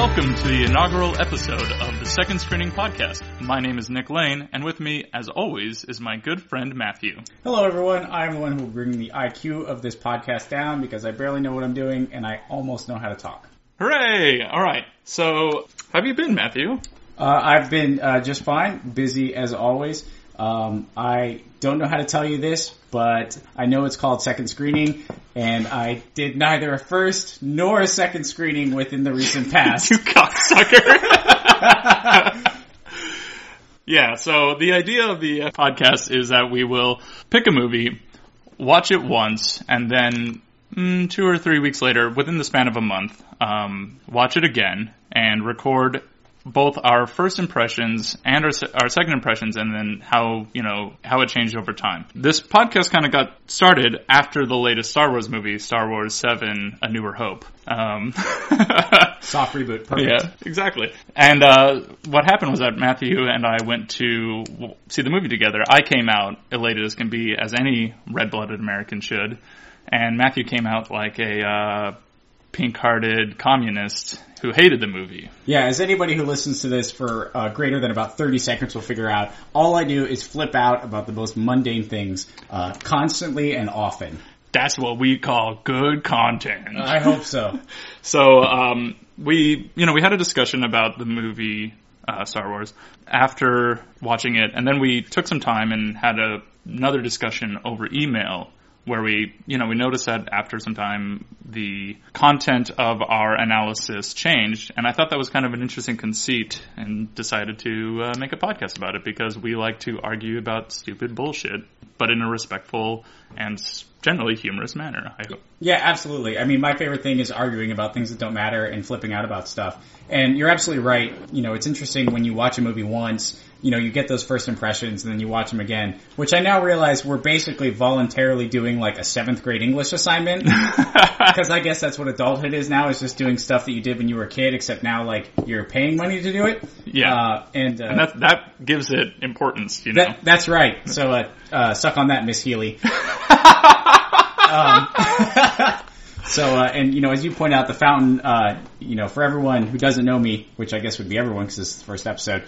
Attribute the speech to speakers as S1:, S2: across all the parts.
S1: welcome to the inaugural episode of the Second Screening Podcast. My name is Nick Lane, and with me, as always, is my good friend Matthew.
S2: Hello, everyone. I'm the one who will bring the IQ of this podcast down because I barely know what I'm doing and I almost know how to talk.
S1: Hooray! All right. So, how have you been, Matthew?
S2: Uh, I've been uh, just fine, busy as always. Um, I don't know how to tell you this, but I know it's called second screening, and I did neither a first nor a second screening within the recent past.
S1: you cocksucker. yeah, so the idea of the podcast is that we will pick a movie, watch it once, and then mm, two or three weeks later, within the span of a month, um, watch it again and record both our first impressions and our, our second impressions and then how, you know, how it changed over time. This podcast kind of got started after the latest Star Wars movie, Star Wars 7, A Newer Hope. Um,
S2: Soft reboot, perfect.
S1: Yeah, exactly. And uh, what happened was that Matthew and I went to see the movie together. I came out elated as can be, as any red-blooded American should, and Matthew came out like a uh, pink-hearted communist who hated the movie.
S2: Yeah, as anybody who listens to this for uh, greater than about 30 seconds will figure out, all I do is flip out about the most mundane things uh, constantly and often.
S1: That's what we call good content.
S2: I hope so.
S1: so, um, we, you know, we had a discussion about the movie uh, Star Wars after watching it, and then we took some time and had a, another discussion over email where we, you know, we noticed that after some time the content of our analysis changed, and I thought that was kind of an interesting conceit, and decided to uh, make a podcast about it because we like to argue about stupid bullshit, but in a respectful and generally humorous manner. I hope.
S2: Yeah, absolutely. I mean, my favorite thing is arguing about things that don't matter and flipping out about stuff. And you're absolutely right. You know, it's interesting when you watch a movie once you know, you get those first impressions and then you watch them again, which I now realize we're basically voluntarily doing like a seventh grade English assignment. Because I guess that's what adulthood is now, is just doing stuff that you did when you were a kid, except now like you're paying money to do it.
S1: Yeah.
S2: Uh, and, uh,
S1: and that, that gives it importance, you know.
S2: That, that's right. So, uh, uh, suck on that, Miss Healy. um, So, uh, and you know, as you point out, the fountain, uh, you know, for everyone who doesn't know me, which I guess would be everyone because this is the first episode,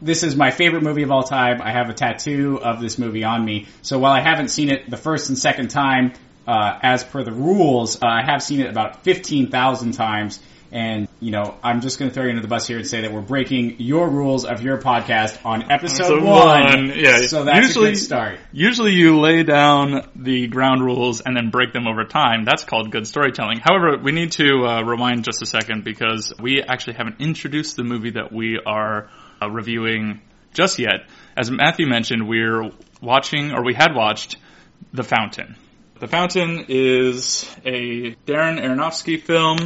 S2: this is my favorite movie of all time. I have a tattoo of this movie on me. So while I haven't seen it the first and second time, uh, as per the rules, uh, I have seen it about 15,000 times. And, you know, I'm just going to throw you into the bus here and say that we're breaking your rules of your podcast on episode one.
S1: one. Yeah.
S2: So that's
S1: usually,
S2: a good start.
S1: Usually you lay down the ground rules and then break them over time. That's called good storytelling. However, we need to uh, rewind just a second because we actually haven't introduced the movie that we are uh, reviewing just yet. As Matthew mentioned, we're watching, or we had watched, The Fountain. The Fountain is a Darren Aronofsky film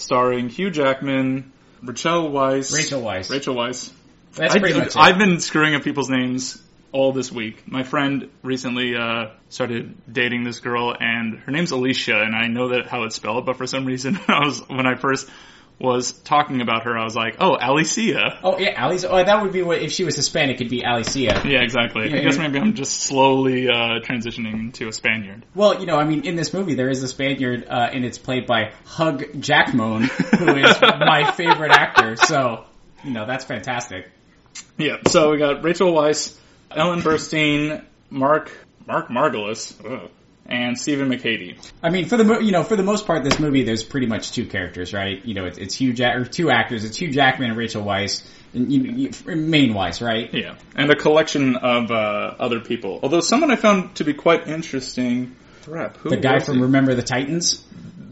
S1: starring Hugh Jackman, Rachel Weisz.
S2: Rachel Weisz.
S1: Rachel Weisz.
S2: That's pretty
S1: I,
S2: much it.
S1: I've been screwing up people's names all this week. My friend recently uh, started dating this girl, and her name's Alicia, and I know that how it's spelled, but for some reason, I was when I first was talking about her, I was like, oh, Alicia.
S2: Oh yeah, Alicia. Oh, that would be what if she was Hispanic, it'd be Alicia.
S1: Yeah, exactly.
S2: Yeah,
S1: I guess maybe I'm just slowly uh, transitioning to a Spaniard.
S2: Well, you know, I mean, in this movie, there is a Spaniard, uh, and it's played by Hug Jackman, who is my favorite actor. So, you know, that's fantastic.
S1: Yeah. So we got Rachel Weisz, Ellen Burstyn, Mark Mark Margolis, ugh, and Stephen McHattie.
S2: I mean, for the mo- you know, for the most part, this movie there's pretty much two characters, right? You know, it's, it's Hugh Jack or two actors. It's Hugh Jackman and Rachel Weisz, and you, you, main Weisz, right?
S1: Yeah, and a collection of uh, other people. Although someone I found to be quite interesting. Crap, who
S2: The guy from
S1: he?
S2: Remember the Titans.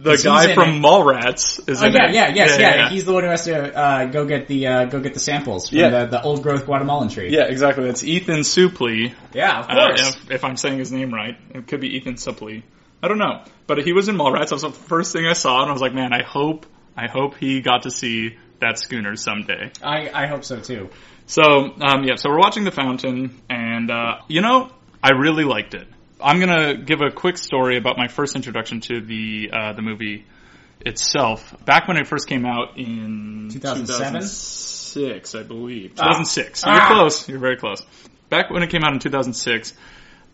S1: The guy from
S2: it.
S1: Mallrats is
S2: Oh
S1: in
S2: yeah,
S1: it.
S2: yeah, yes, yeah, He's the one who has to uh, go get the uh, go get the samples from
S1: Yeah.
S2: the, the old growth Guatemalan tree.
S1: Yeah, exactly. That's Ethan Suplee.
S2: yeah, of course.
S1: if, if I'm saying his name right, it could be Ethan Suplee. I don't know, but he was in Mallrats. That was the first thing I saw, and I was like, man, I hope, I hope he got to see that schooner someday.
S2: I I hope so too.
S1: So, um, yeah, so we're watching The Fountain, and, uh, you know, I really liked it. I'm gonna give a quick story about my first introduction to the, uh, the movie itself. Back when it first came out in
S2: 2007?
S1: 2006, I believe.
S2: Ah.
S1: 2006.
S2: Ah.
S1: You're close. You're very close. Back when it came out in 2006,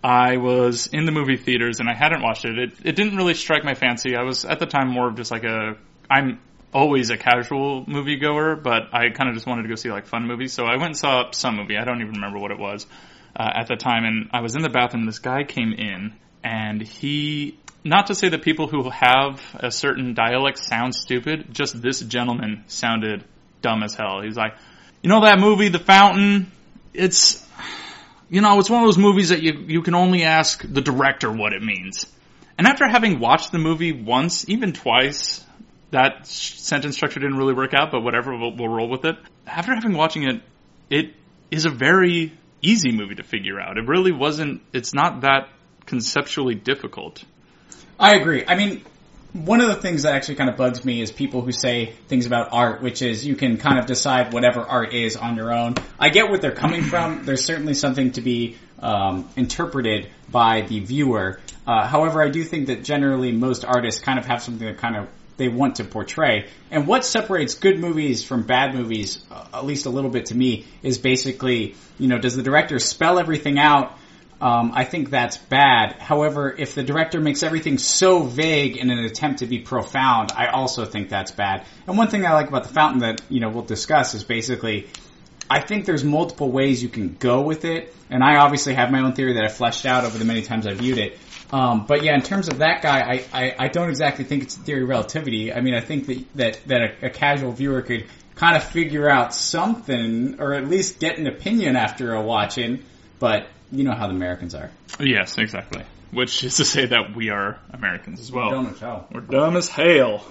S1: I was in the movie theaters and I hadn't watched it. It, it didn't really strike my fancy. I was at the time more of just like a, I'm always a casual moviegoer, but I kind of just wanted to go see like fun movies. So I went and saw some movie. I don't even remember what it was uh, at the time, and I was in the bathroom. This guy came in, and he. Not to say that people who have a certain dialect sound stupid, just this gentleman sounded dumb as hell. He's like, you know that movie, The Fountain? It's, you know, it's one of those movies that you you can only ask the director what it means. And after having watched the movie once, even twice, that sentence structure didn't really work out, but whatever, we'll, we'll roll with it. After having watching it, it is a very easy movie to figure out. It really wasn't, it's not that conceptually difficult.
S2: I agree. I mean, one of the things that actually kind of bugs me is people who say things about art, which is you can kind of decide whatever art is on your own. I get what they're coming from. There's certainly something to be um, interpreted by the viewer. Uh, however, I do think that generally most artists kind of have something that kind of they want to portray. And what separates good movies from bad movies, uh, at least a little bit to me, is basically, you know, does the director spell everything out? Um, I think that's bad. However, if the director makes everything so vague in an attempt to be profound, I also think that's bad. And one thing I like about The Fountain that, you know, we'll discuss is basically, I think there's multiple ways you can go with it. And I obviously have my own theory that I fleshed out over the many times I viewed it. Um, but yeah, in terms of that guy, I, I, I, don't exactly think it's a theory of relativity. I mean, I think that, that, that a, a casual viewer could kind of figure out something, or at least get an opinion after a watching, but you know how the Americans are.
S1: Yes, exactly. Which is to say that we are Americans as well.
S2: We're dumb as hell.
S1: We're dumb as hell.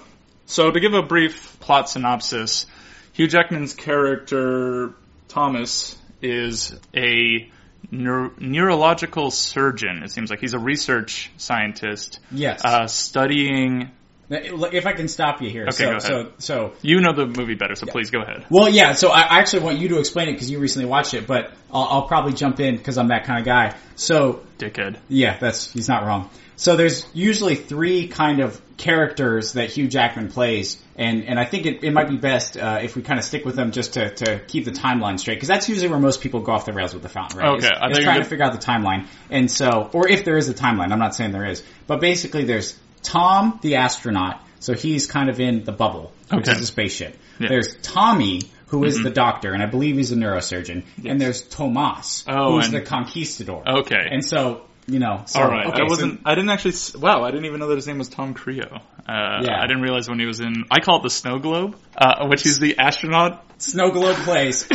S1: So to give a brief plot synopsis, Hugh Jackman's character Thomas is a neuro- neurological surgeon. It seems like he's a research scientist.
S2: Yes.
S1: Uh, studying.
S2: If I can stop you here.
S1: Okay,
S2: so,
S1: go ahead.
S2: so, so,
S1: You know the movie better, so please go ahead.
S2: well, yeah, so I I actually want you to explain it because you recently watched it, but I'll, I'll probably jump in because I'm that kind of guy. So,
S1: Dickhead.
S2: Yeah, that's he's not wrong. So there's usually three kind of characters that Hugh Jackman plays, and and I think it, it might be best uh, if we kind of stick with them just to, to keep the timeline straight, because that's usually where most people go off the rails with the fountain, right?
S1: Okay,
S2: Is-
S1: I think
S2: trying to figure out the timeline, and so or if there is a timeline, I'm not saying there is, but basically there's Tom the astronaut, so he's kind of in the bubble, which
S1: Okay.
S2: is a spaceship.
S1: Yeah.
S2: There's Tommy. Who is the doctor, and I believe he's a neurosurgeon. And there's Tomas,
S1: Oh,
S2: who's
S1: and-
S2: the conquistador.
S1: Okay.
S2: And so, you know, so,
S1: All right.
S2: okay,
S1: I wasn't. I didn't actually. Wow. I didn't even know that his name was Tom Creo. Uh,
S2: Yeah.
S1: I didn't realize when he was in. I call it the Snow Globe, uh, which is the astronaut
S2: Snow Globe plays.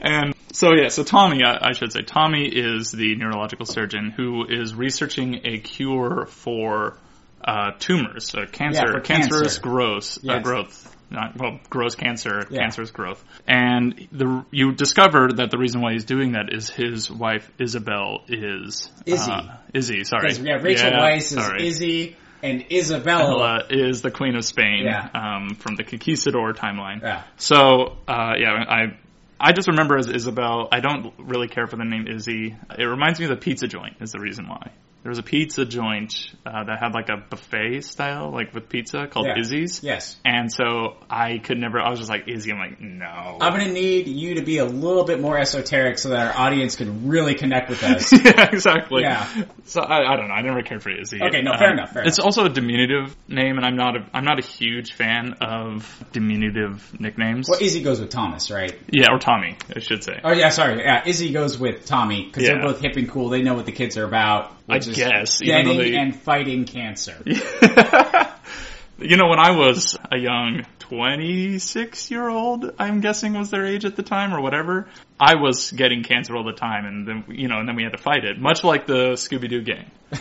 S1: and so yeah, so Tommy, I, I should say, Tommy is the neurological surgeon who is researching a cure for uh, tumors, uh, cancer,
S2: Yeah, for
S1: cancerous
S2: cancer.
S1: growth, uh,
S2: Yes.
S1: growth, not well, gross cancer,
S2: Yeah.
S1: cancerous growth. And the you discover that the reason why he's doing that is his wife Isabel is
S2: Izzy.
S1: uh, Izzy, sorry,
S2: Yeah, Rachel Weisz is
S1: sorry.
S2: Izzy and Isabella.
S1: Ella is the Queen of Spain
S2: Yeah.
S1: um, from the Conquistador timeline.
S2: Yeah.
S1: So uh, yeah, I I just remember as Isabel. I don't really care for the name Izzy. It reminds me of the pizza joint. Is the reason why. There was a pizza joint uh, that had like a buffet style, like with pizza, called
S2: Yeah.
S1: Izzy's.
S2: Yes.
S1: And so I could never. I was just like Izzy. I'm like, no.
S2: I'm gonna need you to be a little bit more esoteric so that our audience can really connect with us.
S1: yeah, exactly.
S2: Yeah.
S1: So I, I don't know. I never cared for Izzy.
S2: Okay, no, fair enough, fair
S1: it's also a diminutive name, and I'm not a I'm not a huge fan of diminutive nicknames.
S2: well, Izzy goes with Thomas, right?
S1: yeah, or Tommy, I should say.
S2: Oh yeah, sorry. Yeah, Izzy goes with Tommy because
S1: Yeah.
S2: they're both hip and cool. They know what the kids are about.
S1: I guess,
S2: getting
S1: they-
S2: and fighting cancer.
S1: you know, when I was a young 26 year old, I'm guessing was their age at the time or whatever, I was getting cancer all the time, and then you know, and then we had to fight it, much like the Scooby Doo gang.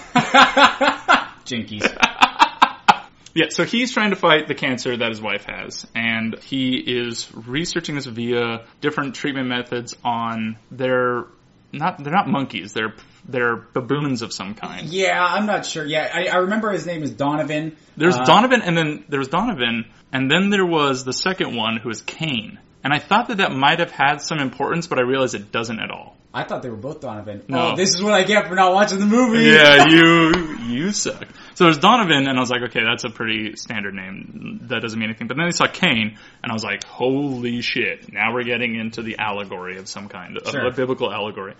S2: Jinkies.
S1: Yeah, so he's trying to fight the cancer that his wife has, and he is researching this via different treatment methods on their not they're not monkeys, they're they're baboons of some kind.
S2: Yeah, I'm not sure. Yeah, I, I remember his name is Donovan.
S1: There's
S2: Uh,
S1: Donovan, and then there was Donovan, and then there was the second one who is Kane. And I thought that that might have had some importance, but I realized it doesn't at all.
S2: I thought they were both Donovan.
S1: No.
S2: Oh, this is what I get for not watching the movie.
S1: Yeah, you you suck. So there's Donovan, and I was like, okay, that's a pretty standard name. That doesn't mean anything. But then I saw Cain, and I was like, holy shit! Now we're getting into the allegory of some kind, of
S2: Sure.
S1: a biblical allegory.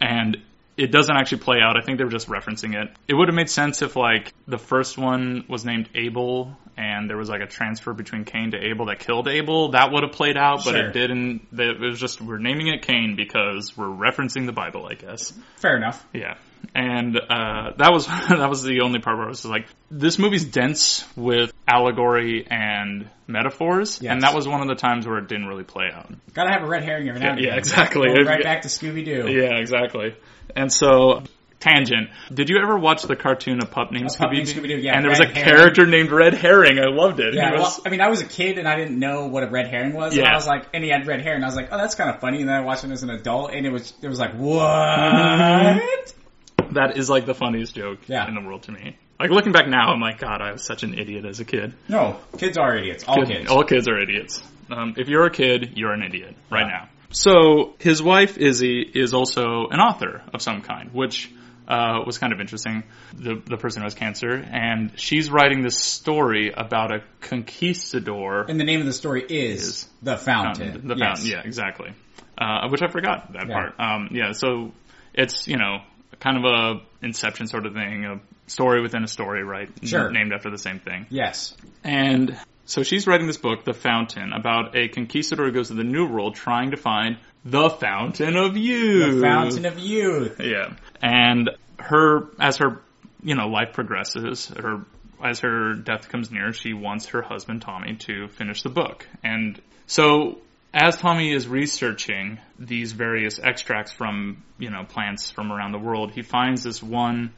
S1: And it doesn't actually play out. I think they were just referencing it. It would have made sense if like the first one was named Abel and there was like a transfer between Cain to Abel that killed Abel. That would have played out, but
S2: Sure.
S1: it didn't. It was just we're naming it Cain because we're referencing the Bible, I guess.
S2: Fair enough.
S1: Yeah. And uh, that was that was the only part where I was like, this movie's dense with allegory and metaphors,
S2: Yes.
S1: and that was one of the times where it didn't really play out.
S2: Gotta have a red herring every now and then.
S1: Yeah,
S2: again.
S1: exactly.
S2: Going right
S1: Yeah.
S2: back to Scooby Doo.
S1: Yeah, exactly. And so, tangent. Did you ever watch the cartoon A Pup Named
S2: A Pup Named
S1: Scooby-Doo?
S2: Scooby-Doo, yeah,
S1: And there was a
S2: Herring.
S1: character named Red Herring. I loved it.
S2: Yeah,
S1: He was-
S2: well, I mean, I was a kid and I didn't know what a red herring was. And
S1: Yeah.
S2: I was like, and he had red hair, and I was like, oh, that's kind of funny. And then I watched it as an adult, and it was, it was like, what?
S1: that is like the funniest joke
S2: Yeah.
S1: in the world to me. Like looking back now, I'm like, God, I was such an idiot as a kid.
S2: No, kids are idiots. All
S1: Kid-
S2: kids.
S1: All kids are idiots. Um, if you're a kid, you're an idiot right
S2: Yeah.
S1: now. So his wife Izzy is also an author of some kind, which uh, was kind of interesting. The the person who has cancer, and she's writing this story about a conquistador.
S2: And the name of the story is,
S1: Is
S2: The Fountain.
S1: The
S2: Yes.
S1: fountain, yeah, exactly. Uh, which I forgot that
S2: Yeah.
S1: part. Um, yeah, so it's you know kind of a Inception sort of thing, a story within a story, right?
S2: Sure.
S1: Named after the same thing.
S2: Yes.
S1: And so she's writing this book, The Fountain, about a conquistador who goes to the New World trying to find the Fountain of Youth.
S2: The Fountain of Youth.
S1: Yeah. And her, as her, you know, life progresses, her, as her death comes near, she wants her husband Tommy to finish the book. And so, as Tommy is researching these various extracts from, you know, plants from around the world, he finds this one,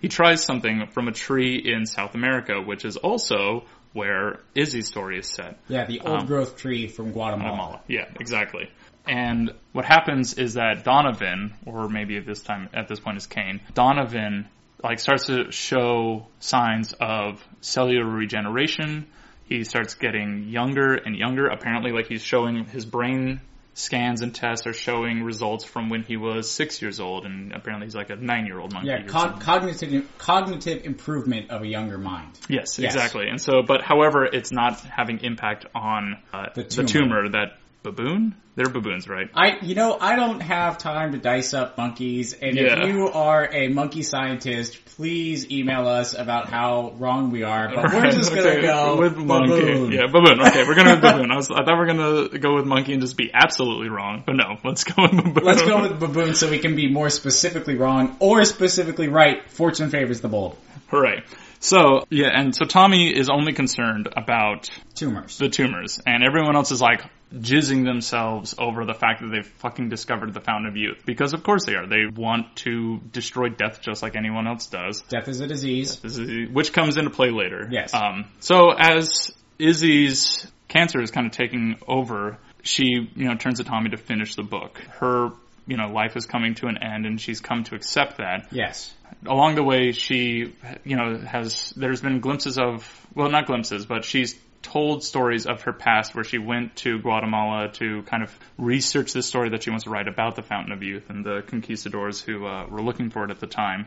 S1: he tries something from a tree in South America, which is also where Izzy's story is set.
S2: Yeah, the old
S1: Um,
S2: growth tree from Guatemala.
S1: Guatemala. Yeah, exactly. And what happens is that Donovan, or maybe at this time, at this point is Kane, Donovan, like starts to show signs of cellular regeneration. He starts getting younger and younger. Apparently, like he's showing his brain scans and tests are showing results from when he was six years old, and apparently he's like a nine-year-old monkey.
S2: Yeah, co- cognitive cognitive improvement of a younger mind.
S1: Yes,
S2: Yes.
S1: exactly. And so, but however, it's not having impact on uh,
S2: The
S1: the,
S2: tumor.
S1: tumor. that baboon. They're baboons, right?
S2: I, you know, I don't have time to dice up monkeys, and
S1: Yeah.
S2: if you are a monkey scientist, please email us about how wrong we are. But we're
S1: Right,
S2: just gonna
S1: okay,
S2: go
S1: with monkey.
S2: baboon.
S1: Yeah, baboon. Okay, we're gonna go with baboon. I, was, I thought we are gonna go with monkey and just be absolutely wrong, but no, let's go with baboon.
S2: Let's go with baboon so we can be more specifically wrong or specifically right. Fortune favors the bold.
S1: Hooray! So yeah, and so Tommy is only concerned about
S2: Tumors.
S1: the tumors, and everyone else is like jizzing themselves over the fact that they've fucking discovered the fountain of youth. Because of course they are. They want to destroy death just like anyone else does.
S2: Death is a disease.
S1: Is, which comes into play later.
S2: Yes.
S1: Um, so as Izzy's cancer is kind of taking over, she, you know, turns to Tommy to finish the book. Her, you know, life is coming to an end and she's come to accept that.
S2: Yes.
S1: Along the way, she, you know, has, there's been glimpses of, well, not glimpses, but she's told stories of her past where she went to Guatemala to kind of research this story that she wants to write about the Fountain of Youth and the conquistadors who uh, were looking for it at the time.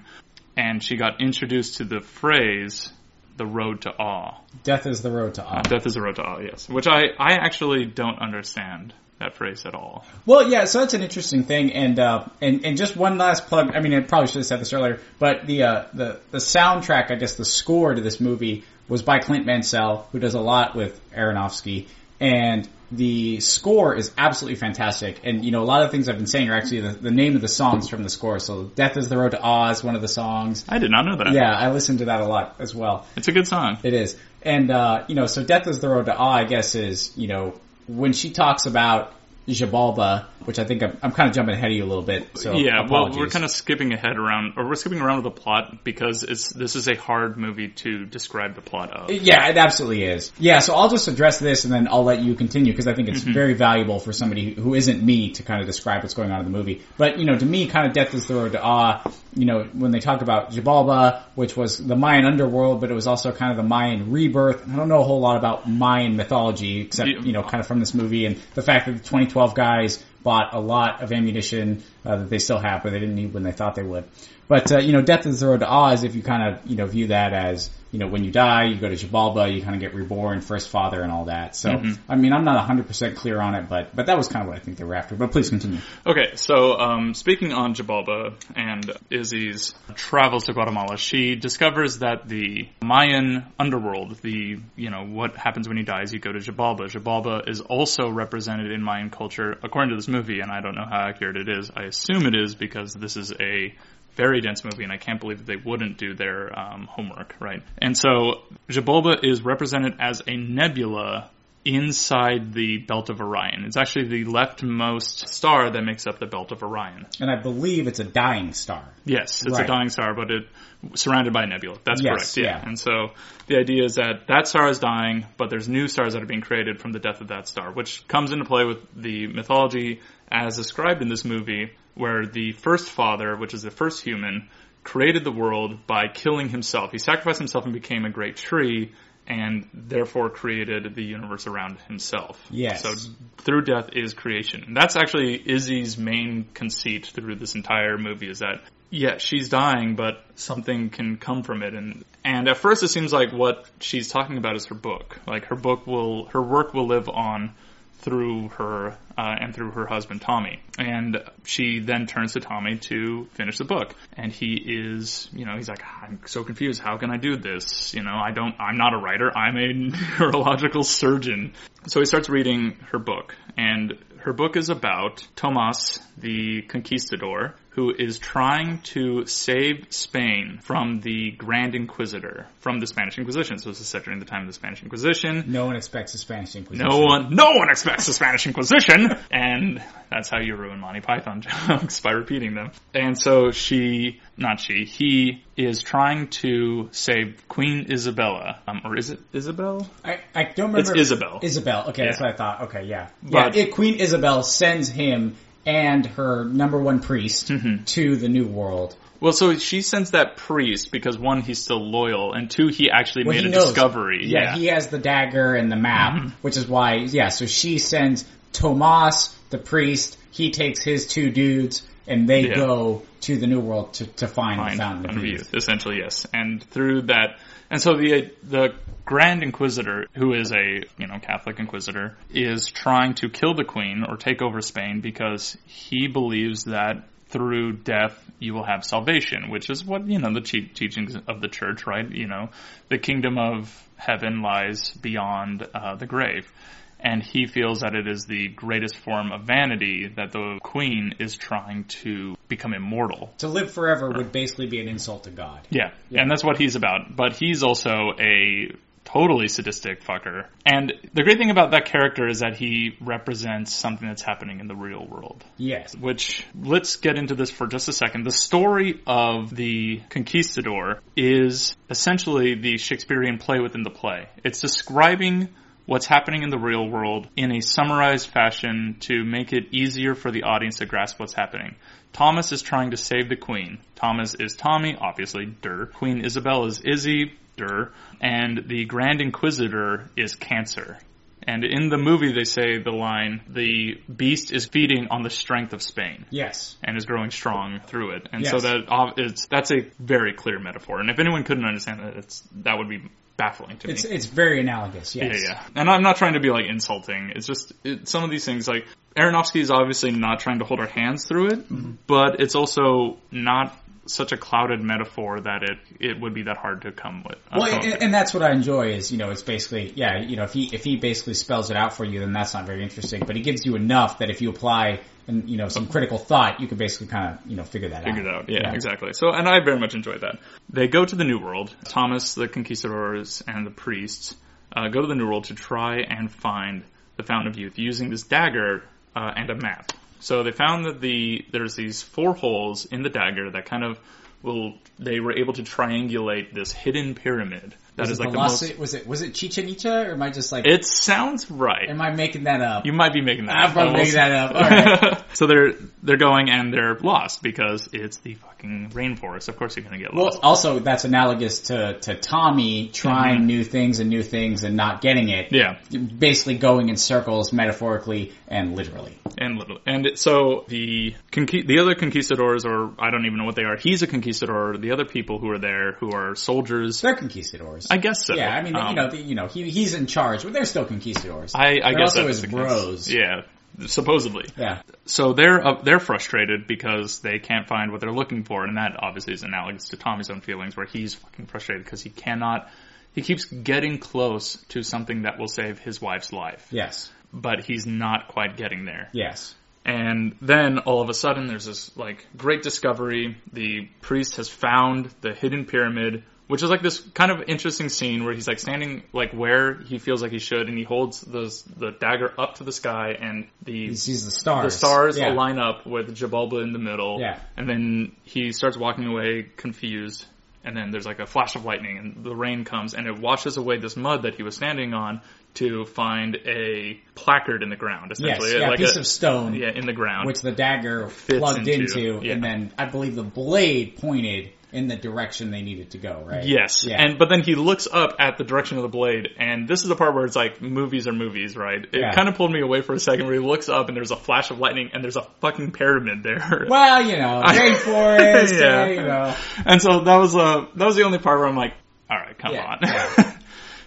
S1: And she got introduced to the phrase, the road to awe.
S2: Death is the road to awe.
S1: Death is a road to awe, yes. Which I, I actually don't understand that phrase at all.
S2: Well, yeah, so that's an interesting thing, and uh, and and just one last plug. I mean, I probably should have said this earlier, but the uh, the the soundtrack, I guess, the score to this movie was by Clint Mansell, who does a lot with Aronofsky, and the score is absolutely fantastic. And you know, a lot of things I've been saying are actually the, the name of the songs from the score. So, "Death is the Road to Oz" one of the songs.
S1: I did not know that.
S2: Yeah, I listened to that a lot as well.
S1: It's a good song.
S2: It is. And, uh, you know, so Death is the Road to Awe, I guess, is, you know, when she talks about Xibalba, which I think I'm, I'm kind of jumping ahead of you a little bit. So
S1: yeah,
S2: apologies.
S1: well, we're kind of skipping ahead around, or we're skipping around with the plot because it's this is a hard movie to describe the plot of.
S2: Yeah, it absolutely is. Yeah, so I'll just address this and then I'll let you continue because I think it's mm-hmm. very valuable for somebody who isn't me to kind of describe what's going on in the movie. But, you know, to me, kind of Death is the Road to Awe, you know, when they talk about Xibalba, which was the Mayan underworld, but it was also kind of the Mayan rebirth. I don't know a whole lot about Mayan mythology except, you know, kind of from this movie and the fact that the 2012 guys bought a lot of ammunition uh, that they still have, but they didn't need when they thought they would. But uh, you know, Death is the Road to Oz. If you kind of you know view that as you know, when you die, you go to Xibalba, you kind of get reborn, first father, and all that. So,
S1: Mm-hmm.
S2: I mean, I'm not 100 percent clear on it, but but that was kind of what I think they were after. But please continue.
S1: Okay, so um, speaking on Xibalba and Izzy's travels to Guatemala, she discovers that the Mayan underworld, the you know what happens when you die is you go to Xibalba. Xibalba is also represented in Mayan culture, according to this movie, and I don't know how accurate it is. I assume it is because this is a very dense movie, and I can't believe that they wouldn't do their um, homework, right? And so Xibalba is represented as a nebula inside the belt of Orion. It's actually the leftmost star that makes up the belt of Orion.
S2: And I believe it's a dying star.
S1: Yes, it's
S2: Right.
S1: a dying star, but it surrounded by a nebula. That's
S2: Yes,
S1: correct. Yeah.
S2: yeah.
S1: And so the idea is that that star is dying, but there's new stars that are being created from the death of that star, which comes into play with the mythology as described in this movie, where the first father, which is the first human, created the world by killing himself. He sacrificed himself and became a great tree. And therefore created the universe around himself.
S2: Yes.
S1: So through death is creation. And that's actually Izzy's main conceit through this entire movie is that yeah, she's dying, but something can come from it. And and at first it seems like what she's talking about is her book. Like her book will, her work will live on through her uh, and through her husband Tommy. And she then turns to Tommy to finish the book. And he is, you know, he's like, I'm so confused. How can I do this? You know, I don't. I'm not a writer. I'm a neurological surgeon. So he starts reading her book, and her book is about Tomas the Conquistador, who is trying to save Spain from the Grand Inquisitor, from the Spanish Inquisition. So this is set during the time of the Spanish Inquisition.
S2: No one expects the Spanish Inquisition.
S1: No one, no one expects the Spanish Inquisition, and that's how you ruin Monty Python jokes by repeating them. And so she, not she, he is trying to save Queen Isabella, um, or is it Isabel?
S2: I, I don't remember.
S1: It's Isabel.
S2: Isabel. Okay, that's what I thought. Okay, yeah.
S1: But-
S2: yeah, it, Queen Isabel sends him and her number one priest
S1: Mm-hmm.
S2: to the New World.
S1: Well, so she sends that priest because one, he's still loyal, and two, he actually
S2: Well,
S1: made
S2: he
S1: a
S2: knows.
S1: discovery.
S2: Yeah,
S1: Yeah,
S2: he has the dagger and the map,
S1: Mm-hmm.
S2: which is why, yeah, so she sends Tomas, the priest, he takes his two dudes, and they
S1: Yeah.
S2: go to the New World to, to find,
S1: Find
S2: the Fountain of
S1: Fountain of
S2: Youth.
S1: Youth, essentially, yes. And through that, and so the the Grand Inquisitor, who is a you know Catholic Inquisitor, is trying to kill the Queen or take over Spain because he believes that through death you will have salvation, which is what you know the te- teachings of the Church, right? You know, the kingdom of heaven lies beyond uh, the grave. And he feels that it is the greatest form of vanity that the queen is trying to become immortal.
S2: To live forever would basically be an insult to God.
S1: Yeah, and that's what he's about. But he's also a totally sadistic fucker. And the great thing about that character is that he represents something that's happening in the real world.
S2: Yes.
S1: Which, let's get into this for just a second. The story of the Conquistador is essentially the Shakespearean play within the play. It's describing what's happening in the real world in a summarized fashion to make it easier for the audience to grasp what's happening. Thomas is trying to save the queen. Thomas is Tommy, obviously, der. Queen Isabel is Izzy, der. And the Grand Inquisitor is Cancer. And in the movie, they say the line, the beast is feeding on the strength of Spain
S2: Yes.
S1: and is growing strong through it. And so that it's, that's a very clear metaphor. And if anyone couldn't understand that, it's, that would be baffling to me.
S2: It's it's very analogous. Yes.
S1: Yeah, yeah. And I'm not trying to be like insulting. It's just it, some of these things like Aronofsky is obviously not trying to hold our hands through it,
S2: Mm-hmm.
S1: but it's also not such a clouded metaphor that it it would be that hard to come with. uh,
S2: Well, and, and that's what I enjoy is, you know, it's basically, yeah, you know, if he, if he basically spells it out for you, then that's not very interesting, but he gives you enough that if you apply, and, you know, some critical thought, you can basically kind of, you know, figure that out.
S1: Figured it
S2: out.
S1: out. Yeah, exactly. So, and I very much enjoyed that. They go to the New World. Thomas, the conquistadors, and the priests uh, go to the New World to try and find the Fountain of Youth using this dagger uh, and a map. So they found that the there's these four holes in the dagger that kind of will they were able to triangulate this hidden pyramid that
S2: Was
S1: is like
S2: the
S1: most.
S2: was it, was it Chichen Itza, or am I just like,
S1: It sounds right.
S2: am I making that up?
S1: You might be making that. Up. I'm probably
S2: making that up. Alright.
S1: so they're they're going and they're lost because it's the fucking rainforest. Of course you're going to get
S2: Well,
S1: lost.
S2: also that's analogous to, to Tommy trying new things and new things and not getting it.
S1: yeah,
S2: Basically going in circles metaphorically and literally.
S1: and literally. and so the the other conquistadors, or I don't even know what they are. He's a conquistador. The other people who are there, who are soldiers,
S2: They're conquistadors.
S1: I guess so.
S2: yeah, I mean,
S1: Um,
S2: you know, the, you know, he, he's in charge, but they're still conquistadors.
S1: I, I
S2: They're
S1: guess
S2: also his
S1: the case.
S2: bros.
S1: Yeah, supposedly.
S2: Yeah.
S1: So they're uh, they're frustrated because they can't find what they're looking for, and that obviously is analogous to Tommy's own feelings, where he's fucking frustrated because he cannot. He keeps getting close to something that will save his wife's life,
S2: Yes.
S1: but he's not quite getting there.
S2: Yes.
S1: And then all of a sudden, there's this like great discovery. The priest has found the hidden pyramid, which is like this kind of interesting scene where he's like standing like where he feels like he should, and he holds the the dagger up to the sky, and the
S2: He sees the stars.
S1: the stars
S2: Yeah.
S1: line up with Xibalba in the middle.
S2: Yeah.
S1: And then he starts walking away confused. And then there's like a flash of lightning and the rain comes and it washes away this mud that he was standing on to find a placard in the ground,
S2: Yes,
S1: essentially.
S2: yeah, a piece
S1: a,
S2: of stone,
S1: yeah, in the ground.
S2: which the dagger plugged
S1: into,
S2: into,
S1: yeah.
S2: and then I believe the blade pointed in the direction they needed to go, right?
S1: Yes,
S2: Yeah.
S1: and but then he looks up at the direction of the blade, and this is the part where it's like movies are movies, right? It
S2: Yeah.
S1: kind of pulled me away for a second where he looks up and there's a flash of lightning and there's a fucking pyramid there.
S2: Well, you know, rainforest,
S1: Yeah.
S2: yeah. you know.
S1: And so that was uh that was the only part where I'm like, all right, come on.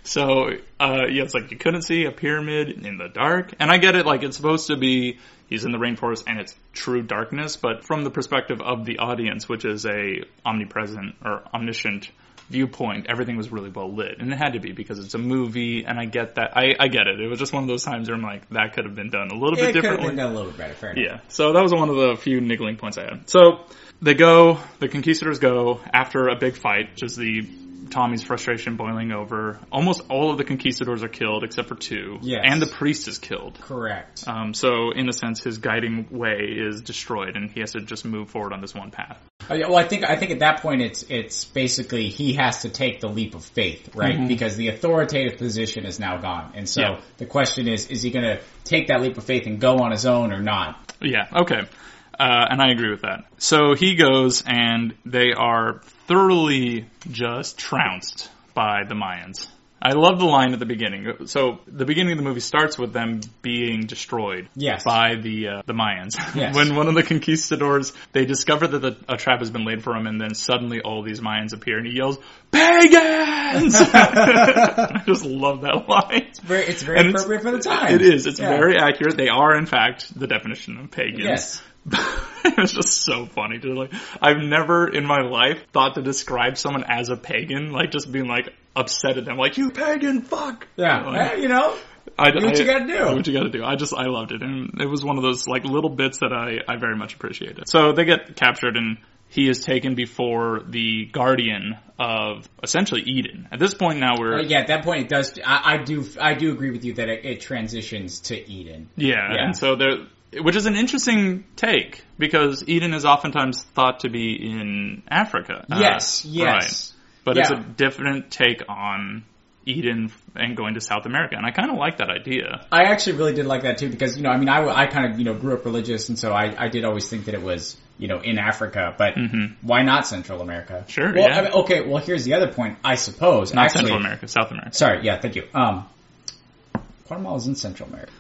S1: So uh yeah, it's like you couldn't see a pyramid in the dark, and I get it. Like it's supposed to be he's in the rainforest and it's true darkness, but from the perspective of the audience, which is a omnipresent or omniscient viewpoint, everything was really well lit, and it had to be because it's a movie, and I get that. I I get it. It was just one of those times where I'm like, that could have been done a little bit
S2: It could have
S1: differently.
S2: been done a little bit better, fair enough.
S1: Yeah. So that was one of the few niggling points I had. So they go, the conquistadors go after a big fight, which is the Tommy's frustration boiling over. Almost all of the conquistadors are killed except for two.
S2: Yes.
S1: And the priest is killed.
S2: Correct.
S1: Um, so in a sense, his guiding way is destroyed, and he has to just move forward on this one path.
S2: Uh, yeah, Well, I think I think at that point it's it's basically he has to take the leap of faith, right? Because the authoritative position is now gone, and so
S1: Mm-hmm. Yeah.
S2: the question is: is he going to take that leap of faith and go on his own or not?
S1: Yeah, okay. Uh, and I agree with that. So he goes, and they are thoroughly just trounced by the Mayans. I love the line at the beginning. So the beginning of the movie starts with them being destroyed
S2: Yes.
S1: by the uh, the Mayans.
S2: Yes.
S1: when one of the conquistadors they discover that the, a trap has been laid for him, and then suddenly all these Mayans appear, and he yells, "Pagans!" I just love that line.
S2: It's very it's very
S1: And it's-
S2: appropriate for the time.
S1: It is. It's
S2: Yeah.
S1: very accurate. They are, in fact, the definition of pagans.
S2: Yes.
S1: it was just so funny to like. I've never in my life thought to describe someone as a pagan, like just being like upset at them, like you pagan, fuck.
S2: Yeah,
S1: Like,
S2: Eh, you know,
S1: I,
S2: do what
S1: I-
S2: you gotta do.
S1: do What you gotta do. I just I loved it, and it was one of those like little bits that I I very much appreciated. So they get captured and. He is taken before the guardian of essentially Eden. At this point now we're
S2: Uh, yeah. At that point, it does. I, I do I do agree with you that it, it transitions to Eden.
S1: Yeah,
S2: Yeah.
S1: and so there, which is an interesting take because Eden is oftentimes thought to be in Africa. Uh,
S2: yes.
S1: right.
S2: Yes.
S1: But it's a different take on Eden and going to South America, and I kind of like that idea.
S2: I actually really did like that too because you know I mean I, I kind of you know grew up religious and so I, I did always think that it was you know in Africa but why not Central America?
S1: Mm-hmm. Sure,
S2: Well,
S1: yeah.
S2: I mean, okay. Well, here's the other point. I suppose
S1: Not
S2: actually.
S1: Central America, South America.
S2: Sorry. Yeah. Thank you. Um, Guatemala is in Central America.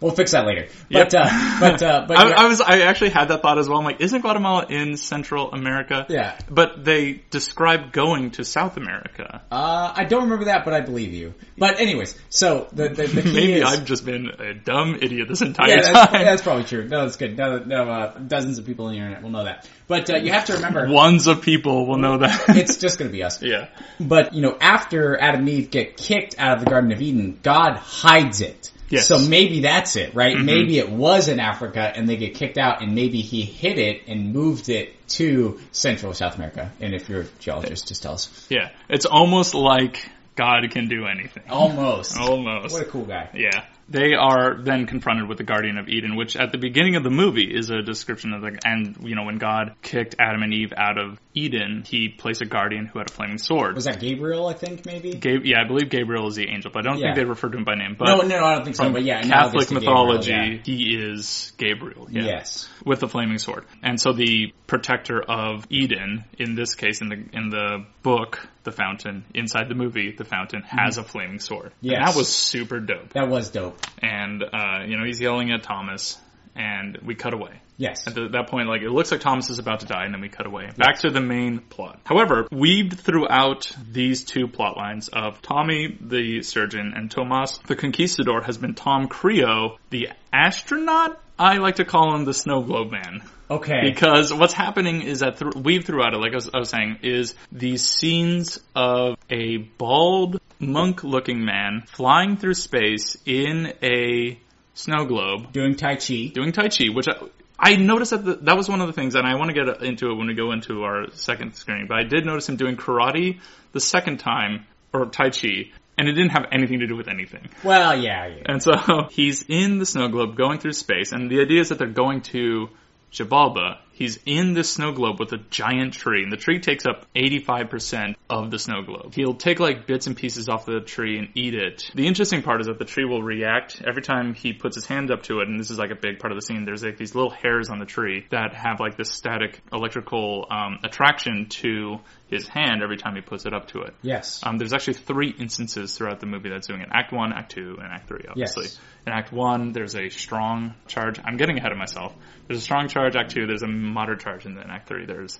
S2: We'll fix that later. But uh, but uh, but
S1: I. I was I actually had that thought as well. I'm like, isn't Guatemala in Central America?
S2: Yeah.
S1: But they describe going to South America.
S2: Uh, I don't remember that, but I believe you. But anyways, so the the, the key
S1: Maybe
S2: is,
S1: I've just been a dumb idiot this entire
S2: yeah, that's,
S1: time.
S2: that's probably true. No, that's good. No, no, uh, dozens of people on the internet will know that. But uh, you have to remember,
S1: Ones of people will know that.
S2: it's just going to be us.
S1: yeah.
S2: But you know, after Adam and Eve get kicked out of the Garden of Eden, God hides it.
S1: Yes.
S2: So maybe that's it, right?
S1: Mm-hmm.
S2: Maybe it was in Africa and they get kicked out and maybe he hid it and moved it to Central South America. And if you're a geologist, just tell us.
S1: Yeah, it's almost like God can do anything.
S2: Almost.
S1: Almost.
S2: What a cool guy.
S1: Yeah. They are then confronted with the Guardian of Eden, which at the beginning of the movie is a description of the, and, you know, when God kicked Adam and Eve out of Eden, he placed a guardian who had a flaming sword.
S2: Was that Gabriel? I think maybe.
S1: Gab- yeah, I believe Gabriel is the angel, but I don't
S2: Yeah.
S1: think they referred to him by name. But
S2: no, no, I don't think so. But yeah,
S1: Catholic mythology,
S2: Gabriel,
S1: he is Gabriel.
S2: yeah.
S1: Yeah
S2: Yes.
S1: with the flaming sword. And so the protector of Eden, in this case, in the in the book, the fountain, inside the movie, the fountain has a flaming sword. And
S2: Yes.
S1: that was super dope.
S2: That was dope.
S1: And uh, you know, he's yelling at Thomas, and we cut away.
S2: Yes.
S1: At the, that point, like it looks like Thomas is about to die, and then we cut away back to the main plot. However, weaved throughout these two plot lines of Tommy the surgeon and Tomas the conquistador has been Tom Creo, the astronaut. I like to call him the snow globe man
S2: Okay.
S1: because what's happening is that th- weave throughout it, like I was, I was saying, is these scenes of a bald monk-looking man flying through space in a snow globe
S2: Doing Tai Chi.
S1: doing Tai Chi, which I, I noticed that the, that was one of the things, and I want to get into it when we go into our second screening, but I did notice him doing karate the second time, or Tai Chi, and it didn't have anything to do with anything.
S2: Well, yeah, yeah.
S1: And so he's in the snow globe going through space, and the idea is that they're going to Xibalba. He's in this snow globe with a giant tree, and the tree takes up 85% of the snow globe. He'll take like bits and pieces off the tree and eat it. The interesting part is that the tree will react every time he puts his hand up to it, and this is like a big part of the scene. There's like these little hairs on the tree that have like this static electrical um, attraction to his hand every time he puts it up to it.
S2: Yes.
S1: Um, there's actually three instances throughout the movie that's doing it. Act one, act two, and act three, obviously.
S2: Yes.
S1: In act one, there's a strong charge. I'm getting ahead of myself. There's a strong charge, act two, there's a moderate charge, and then act three, there's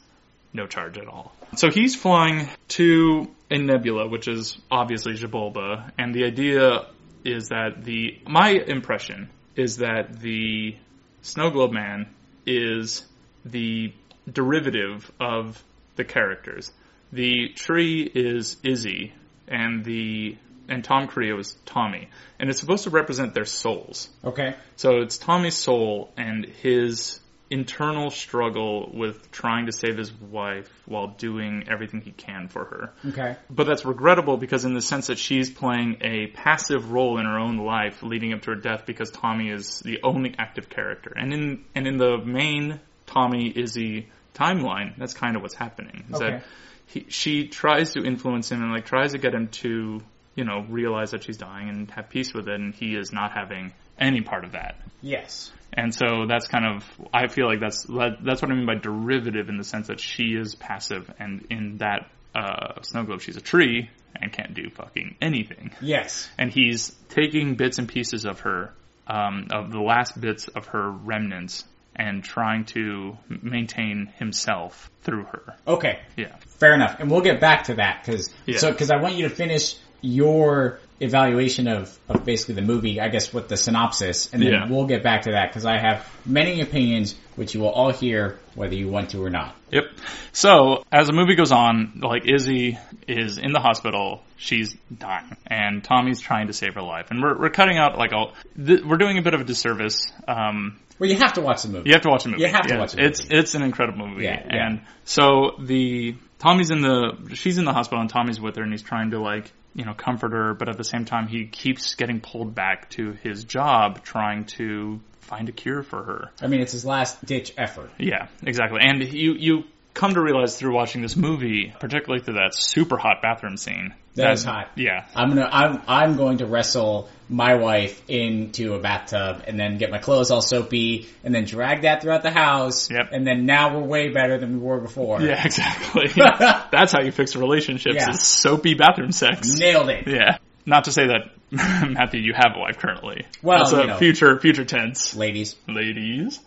S1: no charge at all. So he's flying to a nebula, which is obviously Xibalba, and the idea is that the, my impression is that the Snow Globe Man is the derivative of the characters. The tree is Izzy, and the and Tom Creo is Tommy, and it's supposed to represent their souls.
S2: Okay.
S1: So it's Tommy's soul and his internal struggle with trying to save his wife while doing everything he can for her.
S2: Okay.
S1: But that's regrettable because in the sense that she's playing a passive role in her own life leading up to her death because Tommy is the only active character. And in and in the main Tommy Izzy timeline, that's kind of what's happening. Is
S2: Okay.
S1: that he, she tries to influence him and like tries to get him to, you know, realize that she's dying and have peace with it and he is not having any part of that.
S2: Yes.
S1: And so that's kind of I feel like that's that's what I mean by derivative in the sense that she is passive and in that uh, snow globe she's a tree and can't do fucking anything.
S2: Yes.
S1: And he's taking bits and pieces of her, um, of the last bits of her remnants, and trying to maintain himself through her.
S2: Okay.
S1: Yeah.
S2: Fair enough. And we'll get back to that because
S1: Yeah.
S2: so because I want you to finish your evaluation of, of basically the movie, I guess with the synopsis, and then
S1: Yeah.
S2: we'll get back to that because I have many opinions which you will all hear whether you want to or not.
S1: Yep. So as the movie goes on, like Izzy is in the hospital, she's dying, and Tommy's trying to save her life, and we're we're cutting out like all th- we're doing a bit of a disservice. Um,
S2: Well, you have to watch the movie.
S1: you have to watch the movie.
S2: You have to watch it.
S1: It's it's an incredible movie,
S2: Yeah, yeah.
S1: and so the Tommy's in the she's in the hospital, and Tommy's with her, and he's trying to like you know comfort her, but at the same time he keeps getting pulled back to his job, trying to find a cure for her.
S2: I mean, it's his last ditch effort.
S1: Yeah, exactly. And you you come to realize through watching this movie, particularly through that super hot bathroom scene.
S2: That is hot.
S1: Yeah.
S2: I'm gonna I'm I'm going to wrestle my wife into a bathtub and then get my clothes all soapy and then drag that throughout the house.
S1: Yep.
S2: And then now we're way better than we were before.
S1: Yeah, exactly. That's how you fix relationships
S2: Yeah.
S1: is soapy bathroom sex.
S2: Nailed it.
S1: Yeah. Not to say that Matthew, you have a wife currently.
S2: Well,
S1: That's a
S2: you know.
S1: future future tense.
S2: Ladies.
S1: Ladies.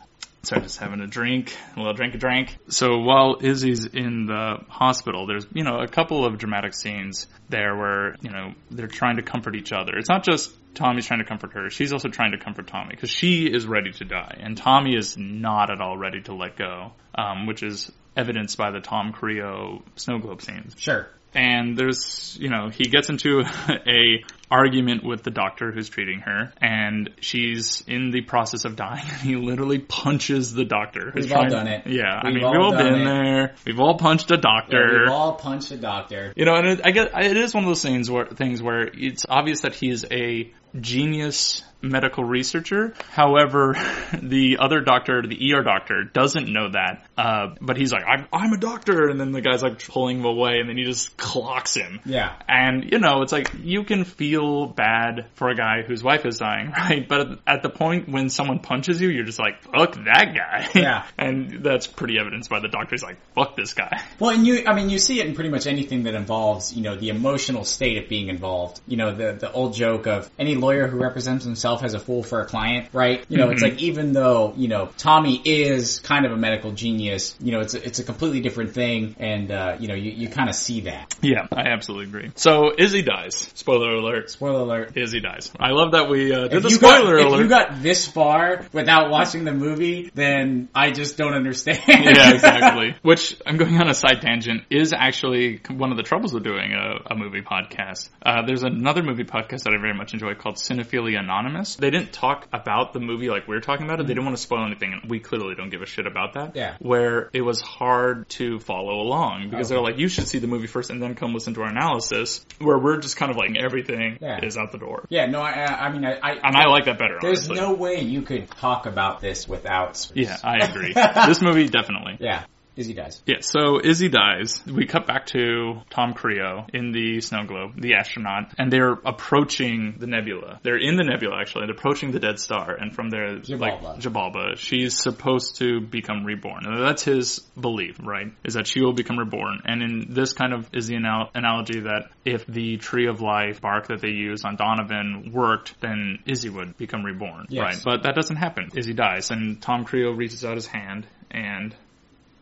S1: So just having a drink, a little drink a drink. So while Izzy's in the hospital, there's, you know, a couple of dramatic scenes there where, you know, they're trying to comfort each other. It's not just Tommy's trying to comfort her. She's also trying to comfort Tommy because she is ready to die and Tommy is not at all ready to let go, um, which is evidenced by the Tom Creo snow globe scenes
S2: Sure.
S1: And there's you know he gets into a argument with the doctor who's treating her and she's in the process of dying and he literally punches the doctor
S2: We've all done it.
S1: yeah i
S2: We've
S1: mean
S2: all
S1: we've all been
S2: it.
S1: there we've all punched a doctor
S2: We've all punched a doctor.
S1: you know, and it, I get it is one of those things where things where it's obvious that he is a genius medical researcher. However, the other doctor, the ER doctor, doesn't know that. Uh, but he's like, I'm, I'm a doctor. And then the guy's like pulling him away and then he just clocks him.
S2: Yeah.
S1: And, you know, it's like, you can feel bad for a guy whose wife is dying, right? But at the point when someone punches you, you're just like, fuck that guy.
S2: Yeah.
S1: and that's pretty evidenced by the doctor's like, fuck this guy.
S2: Well, and you, I mean, you see it in pretty much anything that involves, you know, the emotional state of being involved. You know, the, the old joke of any lawyer who represents himself as a fool for a client, right? You know, it's like even though, you know, Tommy is kind of a medical genius, you know, it's a, it's a completely different thing and, uh, you know, you, you kind of see that.
S1: Yeah, I absolutely agree. So Izzy dies. Spoiler alert.
S2: Spoiler alert.
S1: Izzy dies. I love that we uh, did
S2: If
S1: the
S2: you, got,
S1: spoiler
S2: if you got this far without watching the movie, then I just don't understand.
S1: yeah, exactly. Which I'm going on a side tangent is actually one of the troubles with doing a, a movie podcast. Uh, there's another movie podcast that I very much enjoy called Cinephilia Anonymous. They didn't talk about the movie like we're talking about it. They mm-hmm. didn't want to spoil anything, and we clearly don't give a shit about that.
S2: Yeah.
S1: Where it was hard to follow along because
S2: Okay.
S1: they're like, you should see the movie first and then come listen to our analysis. Where we're just kind of like everything
S2: Yeah.
S1: is out the door,
S2: yeah, no, I, I mean, I, I,
S1: and I like that better.
S2: there's
S1: honestly.
S2: no way you could talk about this without.
S1: Yeah, I agree. this movie definitely.
S2: Yeah, Izzy dies.
S1: Yeah, so Izzy dies. We cut back to Tom Creo in the snow globe, the astronaut, and they're approaching the nebula. They're in the nebula actually. They're approaching the dead star, and from there, like
S2: Xibalba.
S1: Jabalba, she's supposed to become reborn. And that's his belief, right? Is that she will become reborn. And in this kind of is the anal- analogy that if the tree of life bark that they use on Donovan worked, then Izzy would become reborn,
S2: Yes.
S1: right? But that doesn't happen. Izzy dies, and Tom Creo reaches out his hand and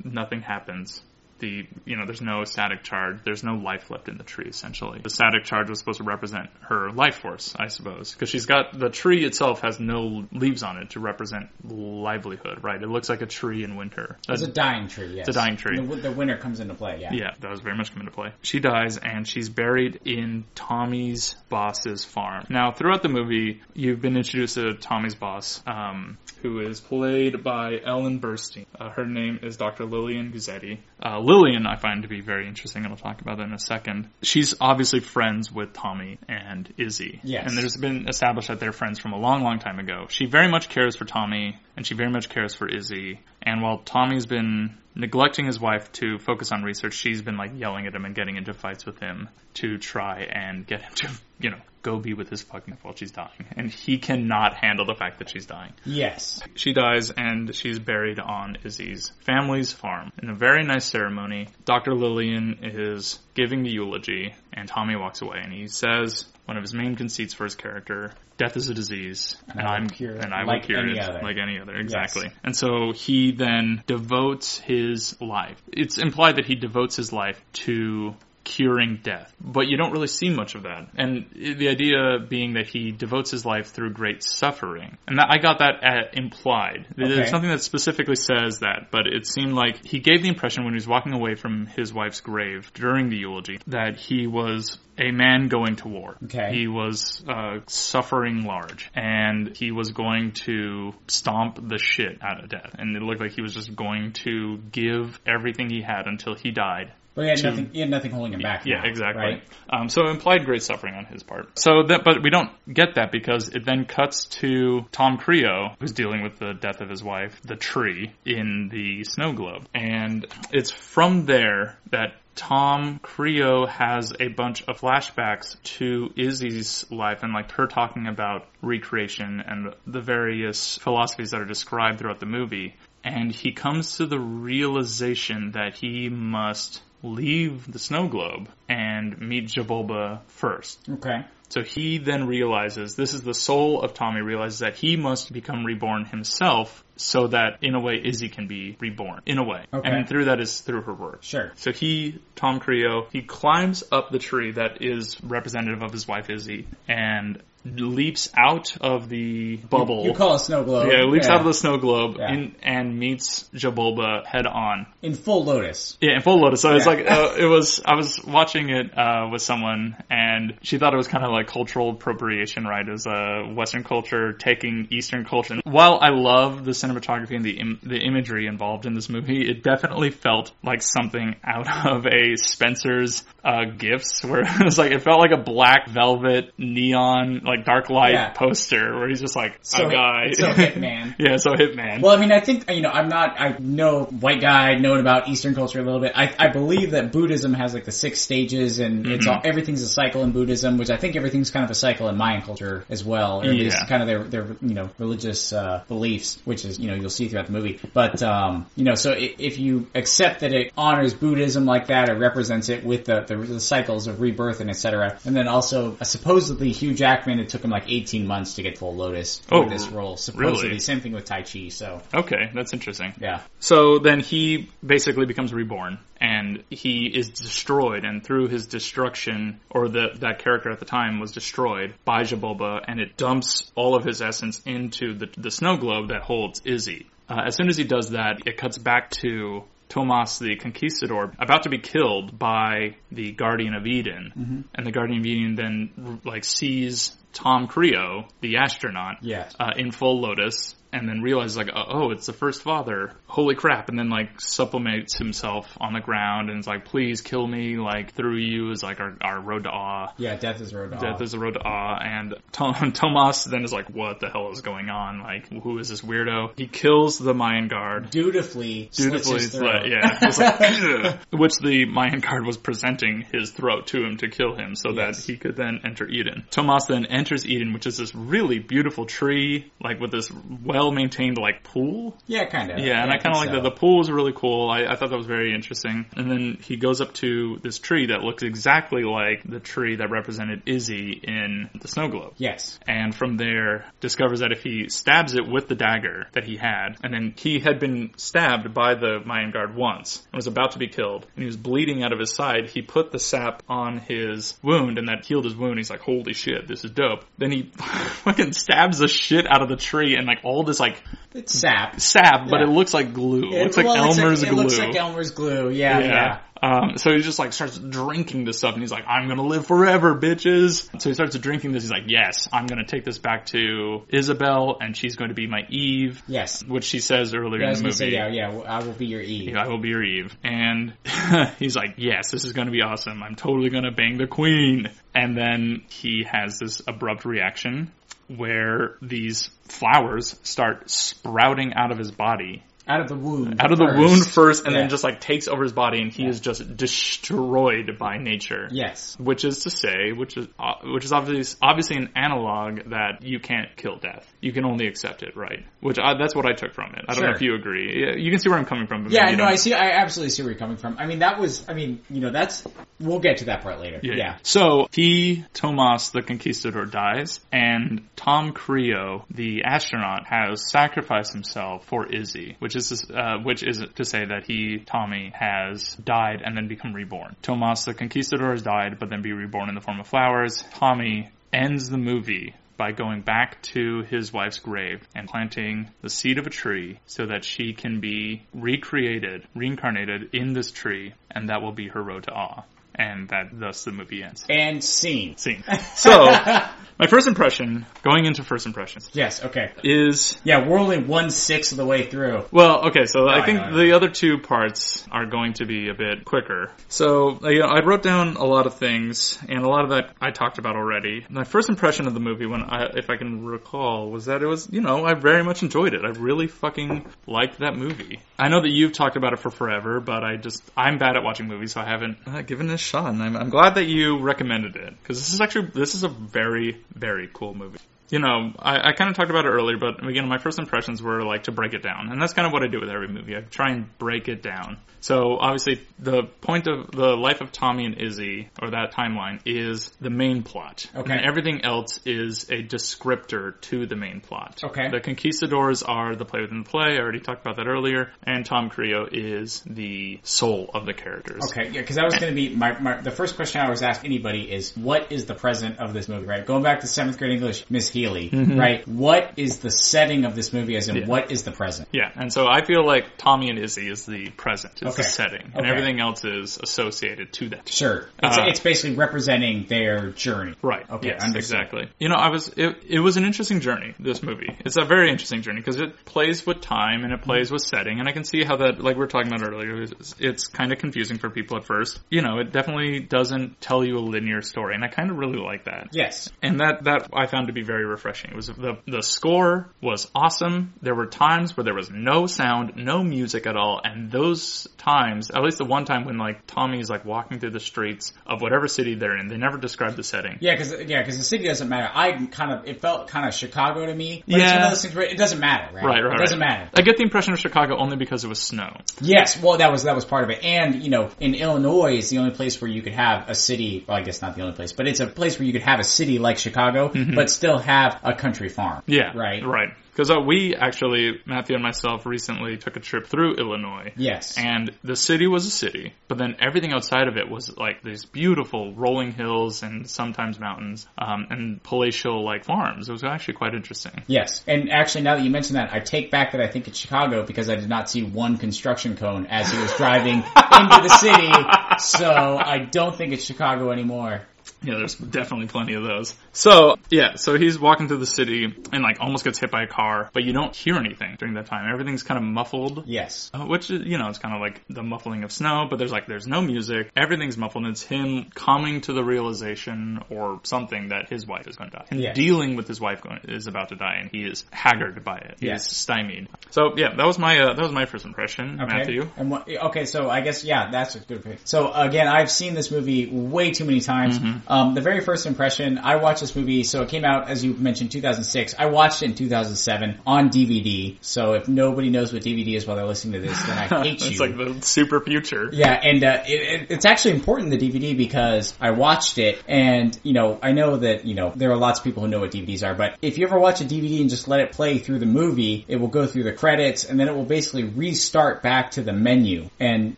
S1: nothing happens. The you know there's no static charge. There's no life left in the tree. Essentially, the static charge was supposed to represent her life force, I suppose, because she's got the tree itself has no leaves on it to represent livelihood. Right? It looks like a tree in winter.
S2: It's a dying tree, yes.
S1: It's a dying tree.
S2: The, the winter comes into play, yeah.
S1: yeah, that was very much come into play. She dies and she's buried in Tommy's boss's farm. Now, throughout the movie, you've been introduced to Tommy's boss, um, who is played by Ellen Burstyn. Uh, her name is Dr. Lillian Guzetti. Uh, Lillian, I find to be very interesting, and I'll talk about that in a second. She's obviously friends with Tommy and Izzy.
S2: Yes.
S1: And there's been established that they're friends from a long, long time ago. She very much cares for Tommy, and she very much cares for Izzy. And while Tommy's been neglecting his wife to focus on research, she's been like yelling at him and getting into fights with him to try and get him to, you know, go be with his fucking wife while she's dying. And he cannot handle the fact that she's dying.
S2: Yes.
S1: She dies and she's buried on Izzy's family's farm. In a very nice ceremony, Dr. Lillian is giving the eulogy and Tommy walks away and he says one of his main conceits for his character, death is a disease and,
S2: will
S1: I'm
S2: cure
S1: and I
S2: like
S1: will cure it
S2: other."
S1: like any other. Exactly. And so he then devotes his life. It's implied that he devotes his life to curing death. But you don't really see much of that. And the idea being that he devotes his life through great suffering. And that, I got that at, implied.
S2: Okay.
S1: There's something that specifically says that, but it seemed like he gave the impression when he was walking away from his wife's grave during the eulogy that he was a man going to war.
S2: Okay.
S1: He was uh, suffering large, and he was going to stomp the shit out of death. And it looked like he was just going to give everything he had until he died
S2: But he had
S1: To-
S2: nothing. He had nothing holding him back.
S1: yeah,
S2: now,
S1: exactly.
S2: Right?
S1: Um, so it implied great suffering on his part. So that, but we don't get that because it then cuts to Tom Creo, who's dealing with the death of his wife, the tree, in the snow globe. And it's from there that Tom Creo has a bunch of flashbacks to Izzy's life and like her talking about recreation and the various philosophies that are described throughout the movie. And he comes to the realization that he must leave the snow globe and meet Xibalba first.
S2: Okay.
S1: So he then realizes, this is the soul of Tommy, realizes that he must become reborn himself so that in a way Izzy can be reborn. In a way.
S2: Okay.
S1: And through that is through her work.
S2: Sure.
S1: So he, Tom Creo, he climbs up the tree that is representative of his wife Izzy and leaps out of the bubble.
S2: You call a snow globe.
S1: yeah, leaps out of the snow globe
S2: Yeah.
S1: in, and meets Xibalba head on.
S2: in full lotus.
S1: Yeah, in full lotus. So it's
S2: Yeah.
S1: like uh, it was. I was watching it uh, with someone, and she thought it was kind of like cultural appropriation, right? As a Western culture taking Eastern culture. While I love the cinematography and the Im- the imagery involved in this movie, it definitely felt like something out of a Spencer's uh, gifts, where it was like it felt like a black velvet neon like dark light
S2: Yeah.
S1: poster, where he's just like
S2: So
S1: a guy,
S2: so Hitman.
S1: yeah, so Hitman.
S2: Well, I mean, I think you know, I'm not. I know white guy, known about Eastern culture a little bit. I, I believe that Buddhism has like the six stages, and it's
S1: Mm-hmm.
S2: all everything's a cycle in Buddhism, which I think everything's kind of a cycle in Mayan culture as well, or at least kind of their their you know religious uh, beliefs, which is you know you'll see throughout the movie. But um, you know, so i- if you accept that it honors Buddhism like that, it represents it with the the, the cycles of rebirth and etc. And then also uh, supposedly Hugh Jackman, it took him like 18 months to get full Lotus for
S1: Oh,
S2: this role. Supposedly,
S1: really?
S2: same thing with Tai Chi. So
S1: okay, that's interesting.
S2: yeah.
S1: So then he basically becomes reborn and he is destroyed and through his destruction or the, that character at the time was destroyed by Xibalba and it dumps all of his essence into the, the snow globe that holds Izzy. Uh, as soon as he does that, it cuts back to Tomas the Conquistador about to be killed by the Guardian of Eden. And the Guardian of Eden then like sees Tom Creo, the astronaut,
S2: Yeah.
S1: uh, in full lotus and then realizes like uh, oh it's the first father holy crap and then like supplements himself on the ground and is like please kill me like through you is like our, our road to awe
S2: Yeah, death is road to
S1: Death
S2: awe.
S1: is the road to awe, and Tom, Tomas then is like, "What the hell is going on? Like, who is this weirdo?" He kills the Mayan guard.
S2: Dutifully,
S1: Dutifully, yeah, like, which the Mayan guard was presenting his throat to him to kill him, so
S2: Yes.
S1: that he could then enter Eden. Tomas then enters Eden, which is this really beautiful tree, like with this well maintained like pool.
S2: yeah, kind of.
S1: Yeah, and I kind of like that. The pool was really cool. I, I thought that was very interesting. And then he goes up to this tree that looks exactly like the tree that represented Izzy in the snow globe.
S2: Yes.
S1: And from there, discovers that if he stabs it with the dagger that he had, and then he had been stabbed by the Mayan guard once and was about to be killed, and he was bleeding out of his side, he put the sap on his wound, and that healed his wound. He's like, holy shit, this is dope. Then he fucking stabs the shit out of the tree, and like all this like
S2: It's sap.
S1: sap, but
S2: Yeah.
S1: it looks like glue. It looks like
S2: well,
S1: Elmer's
S2: it
S1: glue.
S2: looks like Elmer's glue. Yeah, yeah.
S1: Um, so he just like starts drinking this stuff and he's like, I'm gonna live forever, bitches. So he starts drinking this. He's like, yes, I'm gonna take this back to Isabel and she's going to be my Eve,
S2: Yes.
S1: which she says earlier
S2: Yeah,
S1: in the movie.
S2: say, yeah, yeah, I will be your Eve.
S1: Yeah, I will be your Eve. And he's like, yes, this is to be awesome. I'm totally to bang the queen. And then he has this abrupt reaction where these flowers start sprouting out of his body
S2: Out of the wound.
S1: out of the
S2: first.
S1: wound first, and
S2: Yeah.
S1: then just like takes over his body, and he
S2: Yeah.
S1: is just destroyed by nature.
S2: Yes.
S1: Which is to say, which is uh, which is obviously obviously an analog that you can't kill death. You can only accept it, right? Which I, that's what I took from it. I don't know if you agree. You can see where I'm coming from.
S2: Yeah, no,
S1: don't.
S2: I see. I absolutely see where you're coming from. I mean, that was. I mean, you know, that's. We'll get to that part later.
S1: Yeah.
S2: Yeah.
S1: So he, Tomas the Conquistador, dies, and Tom Creo, the astronaut, has sacrificed himself for Izzy, which is uh, which is to say that he, Tommy, has died and then become reborn. Tomas the Conquistador has died, but then be reborn in the form of flowers. Tommy ends the movie by going back to his wife's grave and planting the seed of a tree so that she can be recreated, reincarnated in this tree, and that will be her road to awe. And that thus the movie ends.
S2: And scene.
S1: Scene. So, my first impression, going into first impressions,
S2: Yes. Okay.
S1: is
S2: Yeah, we're only one sixth of the way through.
S1: well, okay, so I
S2: I
S1: think
S2: know, I
S1: the other two parts are going to be a bit quicker. So, know, I wrote down a lot of things, and a lot of that I talked about already. My first impression of the movie, when I, if I can recall, was that it was, you know, I very much enjoyed it. I really fucking liked that movie. I know that you've talked about it for forever, but I just, I'm bad at watching movies, so I haven't uh, given it and I'm, I'm glad that you recommended it, because this is actually, this is a very, very cool movie you know, I, I kind of talked about it earlier, but again, my first impressions were like to break it down, and that's kind of what I do with every movie. I try and break it down. So obviously, the point of the life of Tommy and Izzy, or that timeline, is the main plot.
S2: Okay.
S1: And everything else is a descriptor to the main plot.
S2: Okay.
S1: The conquistadors are the play within the play. I already talked about that earlier, and Tom Creo is the soul of the characters.
S2: Okay, yeah, because that was going to be my, my the first question I always ask anybody is what is the present of this movie? Right, going back to seventh grade English, Miss Healy, right? What is the setting of this movie? As in,
S1: Yeah.
S2: what is the present?
S1: Yeah, and so I feel like Tommy and Izzy is the present, is
S2: Okay.
S1: the setting, and
S2: Okay.
S1: everything else is associated to that.
S2: Sure, it's,
S1: Uh,
S2: it's basically representing their journey.
S1: Right.
S2: Okay,
S1: Yes,
S2: understood.
S1: exactly. You know, I was it, it was an interesting journey. This movie. It's a very interesting journey because it plays with time and it plays with setting, and I can see how that, like we were talking about earlier, it's, it's kind of confusing for people at first. You know, it definitely doesn't tell you a linear story, and I kind of really like that.
S2: Yes.
S1: And that that I found to be very refreshing. It was the the score was awesome. There were times where there was no sound, no music at all, and those times, at least the one time when like Tommy's like walking through the streets of whatever city they're in, they never describe the setting.
S2: Yeah, because yeah, because the city doesn't matter. I kind of it felt kind of Chicago to me. But it's one
S1: Yeah.
S2: of those things where it doesn't matter, right?
S1: Right, right.
S2: It doesn't
S1: right.
S2: matter.
S1: I get the impression of Chicago only because it was snow.
S2: Yes, well, that was that was part of it, and you know, in Illinois, it's the only place where you could have a city. Well, I guess not the only place, but it's a place where you could have a city like Chicago, mm-hmm. but still have a country farm.
S1: Yeah,
S2: right.
S1: right. Because uh, we actually, Matthew and myself, recently took a trip through Illinois.
S2: Yes.
S1: And the city was a city, but then everything outside of it was like these beautiful rolling hills and sometimes mountains, um, and palatial like farms. It was actually quite interesting.
S2: Yes, and actually, now that you mention that, I take back that I think it's Chicago because I did not see one construction cone as he was driving into the city. So I don't think it's Chicago anymore.
S1: Yeah, there's definitely plenty of those. So, yeah, so he's walking through the city and like almost gets hit by a car, but you don't hear anything during that time. Everything's kind of muffled.
S2: Yes.
S1: Uh, which is, you know, it's kind of like the muffling of snow, but there's like, there's no music. Everything's muffled and it's him coming to the realization or something that his wife is going to die. And
S2: Yes.
S1: dealing with his wife going, is about to die and he is haggard by it. He
S2: Yes.
S1: is stymied. So yeah, that was my, uh, that was my first impression,
S2: Okay.
S1: Matthew.
S2: And what, okay, so I guess yeah, that's a good pick. So again, I've seen this movie way too many times.
S1: Mm-hmm.
S2: Um, the very first impression, I watched this movie. So it came out as you mentioned, 2006. I watched it in 2007 on DVD. So if nobody knows what DVD is while they're listening to this, then I hate you.
S1: it's like the super future.
S2: Yeah, and uh, it, it, it's actually important the DVD because I watched it, and you know I know that you know there are lots of people who know what DVDs are, but if you ever watch a DVD and just let it play through the movie, it will go through the credits, and then it will basically restart back to the menu. And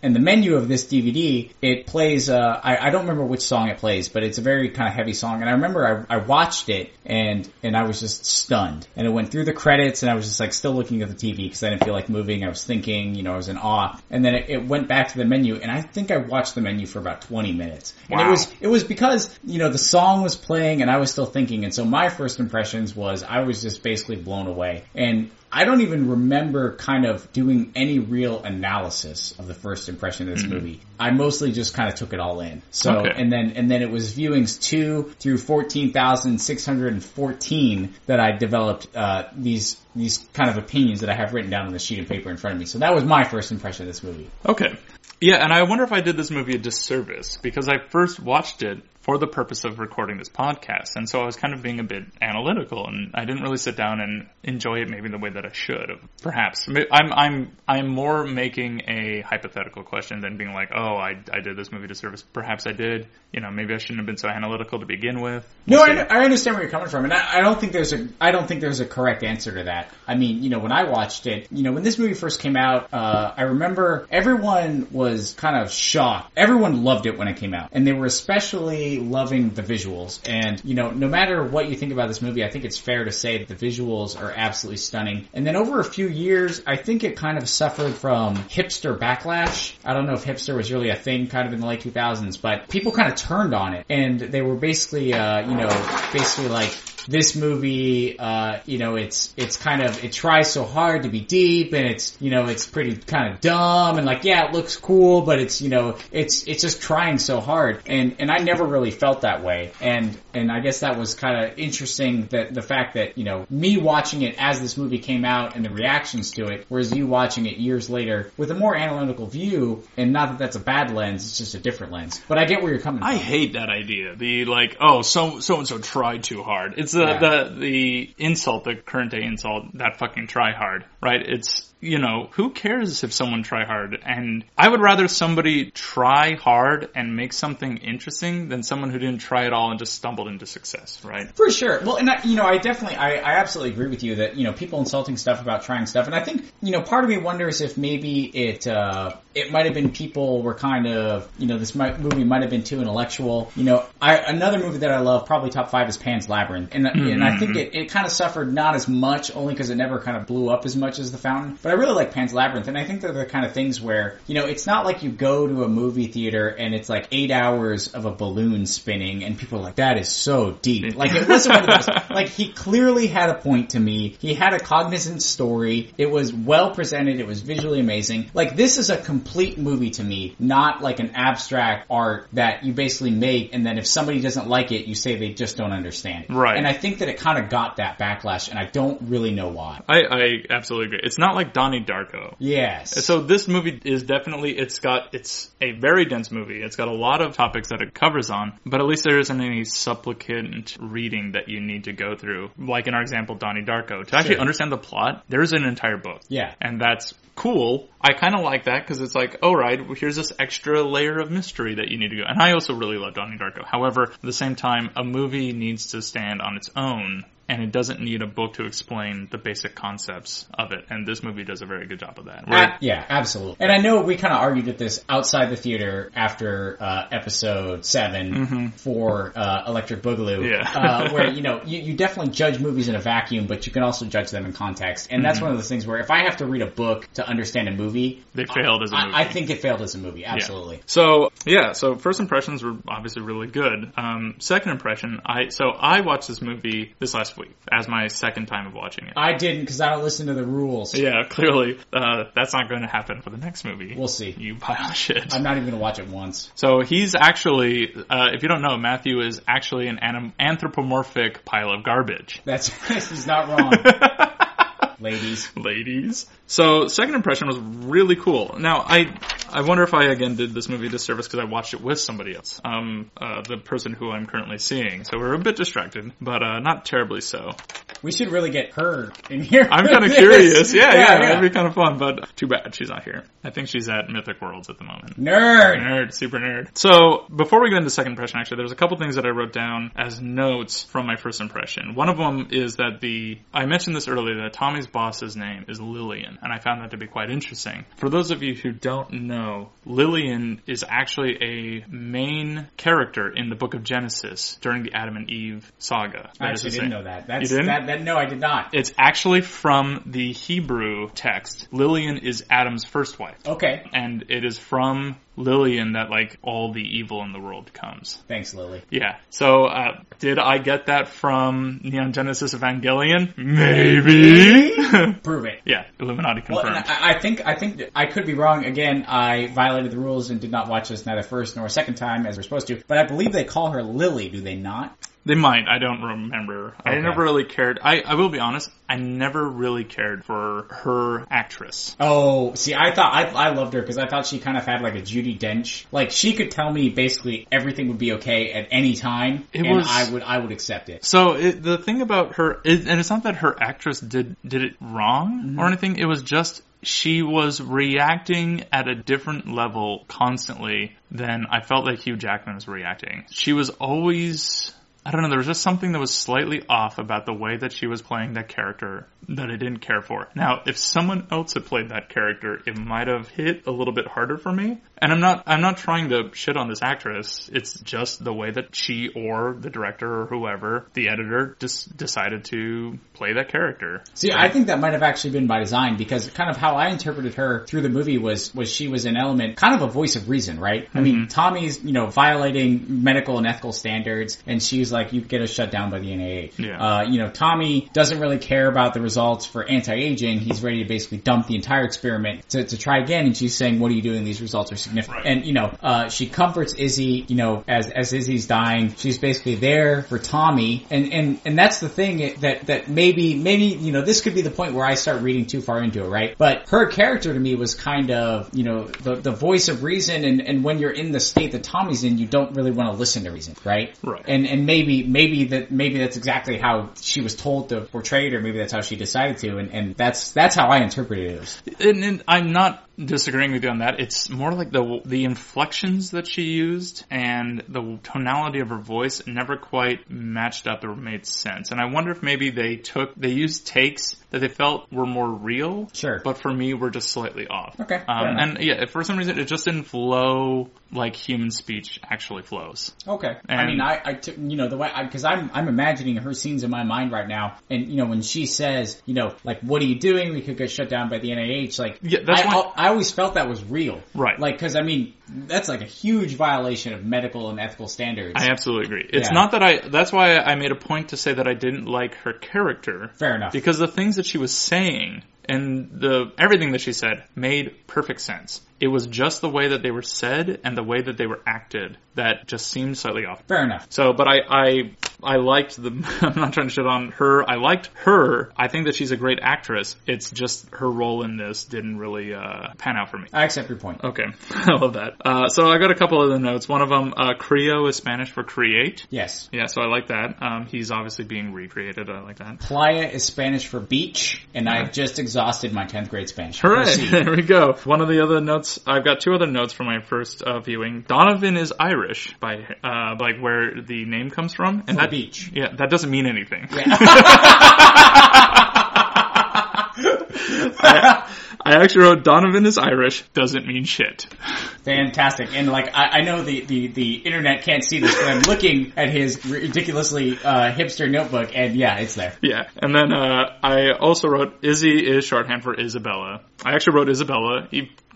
S2: and the menu of this DVD, it plays. Uh, I, I don't remember which song it plays, but it's a very kind of heavy song. And I remember I, I watched it, and and I was just stunned. And it went through the credits, and I was just like still looking at the TV because I didn't feel like moving. I was thinking, you know, I was in awe. And then it, it went back to the menu, and I think I watched the menu for about 20 minutes. Wow. And it was it was because you know the song was playing, and I was still thinking. And so my first impressions was I was just basically blown away. And I don't even remember kind of doing any real analysis of the first impression of this movie. I mostly just kind of took it all in. So,
S1: Mm-hmm. Okay.
S2: and then, and then it was viewings two through 14,614 that I developed, uh, these, these kind of opinions that I have written down on the sheet of paper in front of me. So that was my first impression of this movie.
S1: Okay. Yeah, and I wonder if I did this movie a disservice because I first watched it for the purpose of recording this podcast, and so I was kind of being a bit analytical, and I didn't really sit down and enjoy it maybe the way that I should have. Perhaps I'm I'm I'm more making a hypothetical question than being like, oh, I I did this movie a disservice. Perhaps I did. You know, maybe I shouldn't have been so analytical to begin with.
S2: No,
S1: We'll.
S2: I, I understand where you're coming from, and I, I don't think there's a I don't think there's a correct answer to that. I mean, you know, when I watched it, you know, when this movie first came out, uh, I remember everyone was kind of shocked. Everyone loved it when it came out, and they were especially loving the visuals. And you know, no matter what you think about this movie, I think it's fair to say that the visuals are absolutely stunning. And then over a few years, I think it kind of suffered from hipster backlash. I don't know if hipster was really a thing, kind of in the late 2000s, but people kind of turned on it, and they were basically, uh, you know, basically like this movie, uh, you know, it's, it's kind of, it tries so hard to be deep and it's, you know, it's pretty kind of dumb and like, yeah, it looks cool, but it's, you know, it's, it's just trying so hard. And, and I never really felt that way. And, and I guess that was kind of interesting that the fact that, you know, me watching it as this movie came out and the reactions to it, whereas you watching it years later with a more analytical view, and not that that's a bad lens, it's just a different lens. But I get where you're coming from.
S1: I hate that idea. The like, oh, so so and so tried too hard. It's the
S2: Yeah.
S1: the the insult, the current day insult, that fucking try hard, right? It's you know, who cares if someone try hard? And I would rather somebody try hard and make something interesting than someone who didn't try at all and just stumbled into success, right?
S2: For sure. Well, and I, you know, I definitely, I, I absolutely agree with you that you know people insulting stuff about trying stuff, and I think you know part of me wonders if maybe it uh, it might have been people were kind of, you know, this might, movie might have been too intellectual. You know, I, another movie that I love, probably top five is Pan's Labyrinth. And, and I think it, it kind of suffered not as much, only because it never kind of blew up as much as The Fountain. But I really like Pan's Labyrinth. And I think they're the kind of things where, you know, it's not like you go to a movie theater and it's like eight hours of a balloon spinning and people are like, that is so deep. Like it wasn't one of those, like he clearly had a point to me. He had a cognizant story. It was well presented. It was visually amazing. Like this is a complete movie to me, not like an abstract art that you basically make and then if somebody doesn't like it, you say they just don't understand.
S1: Right.
S2: And I think that it kind of got that backlash and I don't really know why.
S1: I, I absolutely agree. It's not like Donnie Darko.
S2: Yes.
S1: So this movie is definitely it's got it's a very dense movie. It's got a lot of topics that it covers on, but at least there isn't any supplicant reading that you need to go through. Like in our example, Donnie Darko. To actually
S2: Sure.
S1: understand the plot, there's an entire book.
S2: Yeah.
S1: And that's cool. I kind of like that because it's like, oh right, here's this extra layer of mystery that you need to go. And I also really love Donnie Darko. However, at the same time, a movie needs to stand on its own. And it doesn't need a book to explain the basic concepts of it. And this movie does a very good job of that. Where-
S2: Uh, yeah, absolutely. And I know we kind of argued at this outside the theater after uh, episode 7 for uh, Electric Boogaloo,
S1: Mm-hmm. Yeah.
S2: uh, where you know you, you definitely judge movies in a vacuum, but you can also judge them in context. And
S1: Mm-hmm.
S2: that's one of those things where if I have to read a book to understand a movie,
S1: They failed as a movie.
S2: I, I think it failed as a movie. Absolutely.
S1: So yeah, so first impressions were obviously really good. Um, second impression, I so I watched this movie this last week as my second time of watching it.
S2: I didn't because I don't listen to the rules.
S1: yeah, clearly uh, that's not going to happen for the next movie.
S2: We'll see.
S1: You pile of shit.
S2: I'm not even going to watch it once.
S1: So he's actually, uh, if you don't know, Matthew is actually an anim- anthropomorphic pile of garbage.
S2: That's he's not wrong, ladies.
S1: Ladies. So second impression was really cool. Now I, I wonder if I again did this movie disservice because I watched it with somebody else, um, uh, the person who I'm currently seeing. So we're a bit distracted, but uh, not terribly so.
S2: We should really get her in here.
S1: I'm kind of curious. Yeah, yeah, that'd be kind of fun. But too bad she's not here. I think she's at Mythic Worlds at the moment.
S2: Nerd.
S1: Nerd, super nerd. So before we get into second impression, actually, there's a couple things that I wrote down as notes from my first impression. One of them is that the I mentioned this earlier that Tommy's boss's name is Lillian, and I found that to be quite interesting. For those of you who don't know, Lillian is actually a main character in the Book of Genesis during the Adam and Eve saga.
S2: I actually didn't
S1: same-
S2: know that. That's,
S1: You didn't?
S2: That, no, I did not.
S1: It's actually from the Hebrew text. Lillian is Adam's first wife.
S2: Okay.
S1: And it is from Lillian that like all the evil in the world comes.
S2: Thanks, Lily.
S1: Yeah. So, uh, did I get that from Neon Genesis Evangelion? Maybe.
S2: Prove it.
S1: yeah. Illuminati
S2: Well,
S1: confirmed.
S2: and I, I think I think I could be wrong. Again, I violated the rules and did not watch this neither first nor second time as we're supposed to. But I believe they call her Lily, do they not?
S1: They might. I don't remember. I never really cared. I, I will be honest. I never really cared for her actress.
S2: Oh, see, I thought I, I loved her because I thought she kind of had like a Judi Dench. Like she could tell me basically everything would be okay at any time,
S1: It
S2: and
S1: was-
S2: I would I would accept it.
S1: So it, the thing about her, is, and it's not that her actress did did it wrong mm-hmm. or anything. It was just she was reacting at a different level constantly than I felt like Hugh Jackman was reacting. She was always. I don't know, there was just something that was slightly off about the way that she was playing that character that I didn't care for. Now, if someone else had played that character, it might have hit a little bit harder for me. And I'm not, I'm not trying to shit on this actress. It's just the way that she or the director or whoever, the editor, just decided to play that character.
S2: See, I think that might have actually been by design because kind of how I interpreted her through the movie was was she was an element, kind of a voice of reason, right? I mm-hmm. mean, Tommy's you know violating medical and ethical standards, and she's like, you get us shut down by the NIH.
S1: Yeah.
S2: Uh, you know, Tommy doesn't really care about the results for anti-aging. He's ready to basically dump the entire experiment to, to try again, and she's saying, what are you doing? These results are significant.
S1: Right.
S2: And you know, uh, she comforts Izzy. You know, as as Izzy's dying, she's basically there for Tommy, and and and that's the thing that that maybe maybe you know this could be the point where I start reading too far into it, right? But her character to me was kind of you know the the voice of reason, and and when you're in the state that Tommy's in, you don't really want to listen to reason, right?
S1: Right.
S2: And and maybe maybe that maybe that's exactly how she was told to portray it, or maybe that's how she decided to, and and that's that's how I interpreted it.
S1: And, and I'm not disagreeing with you on that. It's more like the the inflections that she used and the tonality of her voice never quite matched up or made sense. And I wonder if maybe they took they used takes that they felt were more real,
S2: Sure.
S1: but for me were just slightly off.
S2: Okay,
S1: Um, and yeah, for some reason it just didn't flow like human speech actually flows.
S2: Okay. I
S1: And-
S2: mean, I, I took, you know, the way, because I'm, I'm imagining her scenes in my mind right now. And, you know, when she says, you know, like, what are you doing? We could get shut down by the NIH. Like,
S1: Yeah, that's
S2: I,
S1: why-
S2: I always felt that was real.
S1: Right.
S2: Like, cause I mean, that's like a huge violation of medical and ethical standards.
S1: I absolutely agree. It's
S2: Yeah.
S1: not that I. That's why I made a point to say that I didn't like her character.
S2: Fair enough.
S1: Because the things that she was saying and the everything that she said made perfect sense. It was just the way that they were said and the way that they were acted that just seemed slightly off.
S2: Fair enough.
S1: So, but I, I, I liked the. I'm not trying to shit on her. I liked her. I think that she's a great actress. It's just her role in this didn't really uh, pan out for me.
S2: I accept your point.
S1: Okay, I love that. Uh, so I got a couple of the notes. One of them, uh, Creo is Spanish for create.
S2: Yes.
S1: Yeah, so I like that. Um, he's obviously being recreated. I like that.
S2: Playa is Spanish for beach, and I've just exhausted my 10th grade Spanish.
S1: Hooray!
S2: Proceed.
S1: There we go. One of the other notes, I've got two other notes from my first uh, viewing. Donovan is Irish by uh, like where the name comes from, and
S2: For
S1: that
S2: beach.
S1: Yeah, that doesn't mean anything. I, I actually wrote Donovan is Irish doesn't mean shit.
S2: Fantastic. And like, I, I know the, the, the internet can't see this, but I'm looking at his ridiculously, uh, hipster notebook and yeah, it's there.
S1: Yeah, and then uh, I also wrote Izzy is shorthand for Isabella. I actually wrote Isabella,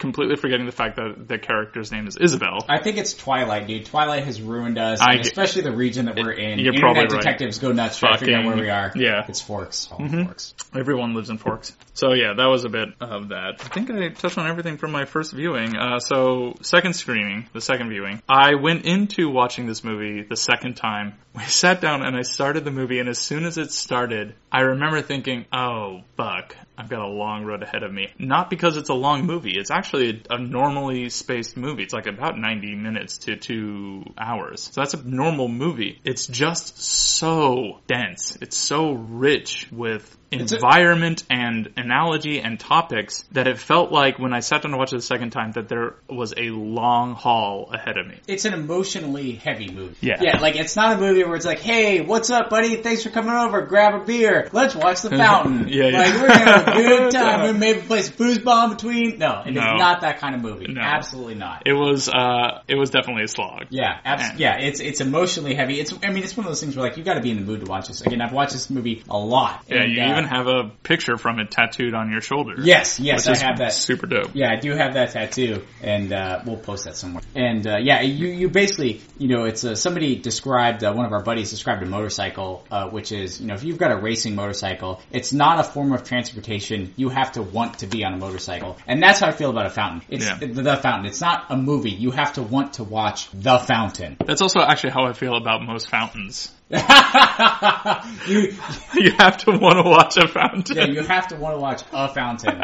S1: completely forgetting the fact that the character's name is Isabel.
S2: I think it's Twilight, dude. Twilight has ruined us,
S1: I
S2: especially the region that we're in.
S1: You're
S2: Internet
S1: probably right.
S2: detectives go nuts trying to figure out where we are.
S1: yeah.
S2: It's Forks. All
S1: Mhm.
S2: Forks.
S1: Everyone lives in Forks. So yeah, that was a bit of that. I think I touched on everything from my first viewing. Uh, so second screening, the second viewing, I went into watching this movie the second time. We sat down and I started the movie, and as soon as it started, I remember thinking, "Oh, fuck." I've got a long road ahead of me. Not because it's a long movie. It's actually a normally spaced movie. It's like about 90 minutes to two hours. So that's a normal movie. It's just so dense. It's so rich with
S2: a-
S1: environment and analogy and topics that it felt like when I sat down to watch it the second time that there was a long haul ahead of me.
S2: It's an emotionally heavy movie.
S1: Yeah.
S2: Yeah, like it's not a movie where it's like, hey, what's up, buddy? Thanks for coming over. Grab a beer. Let's watch the fountain.
S1: Yeah, yeah.
S2: Like, we're gonna have a good time. We maybe play some foosball in between. No, it is
S1: No.
S2: not that kind of movie.
S1: No.
S2: Absolutely not.
S1: It was, uh, it was definitely a slog.
S2: Yeah, abs- yeah, it's it's emotionally heavy. It's I mean it's one of those things where like you got to be in the mood to watch this. Again, I've watched this movie a lot.
S1: Yeah,
S2: and,
S1: you
S2: uh,
S1: even have a picture from it tattooed on your shoulder.
S2: Yes, yes, I have that.
S1: Super dope.
S2: Yeah, I do have that tattoo, and uh, we'll post that somewhere. And uh, yeah, you you basically you know it's uh, somebody described uh, one of our buddies described a motorcycle, uh, which is you know if you've got a racing motorcycle, it's not a form of transportation. You have to want to be on a motorcycle, and that's how I feel about a fountain. It's
S1: Yeah.
S2: the, the fountain. It's not a movie. You have to want to watch the fountain.
S1: That's also actually how I feel about most fountains.
S2: You
S1: you have to want to watch a fountain.
S2: yeah, you have to want to watch a fountain.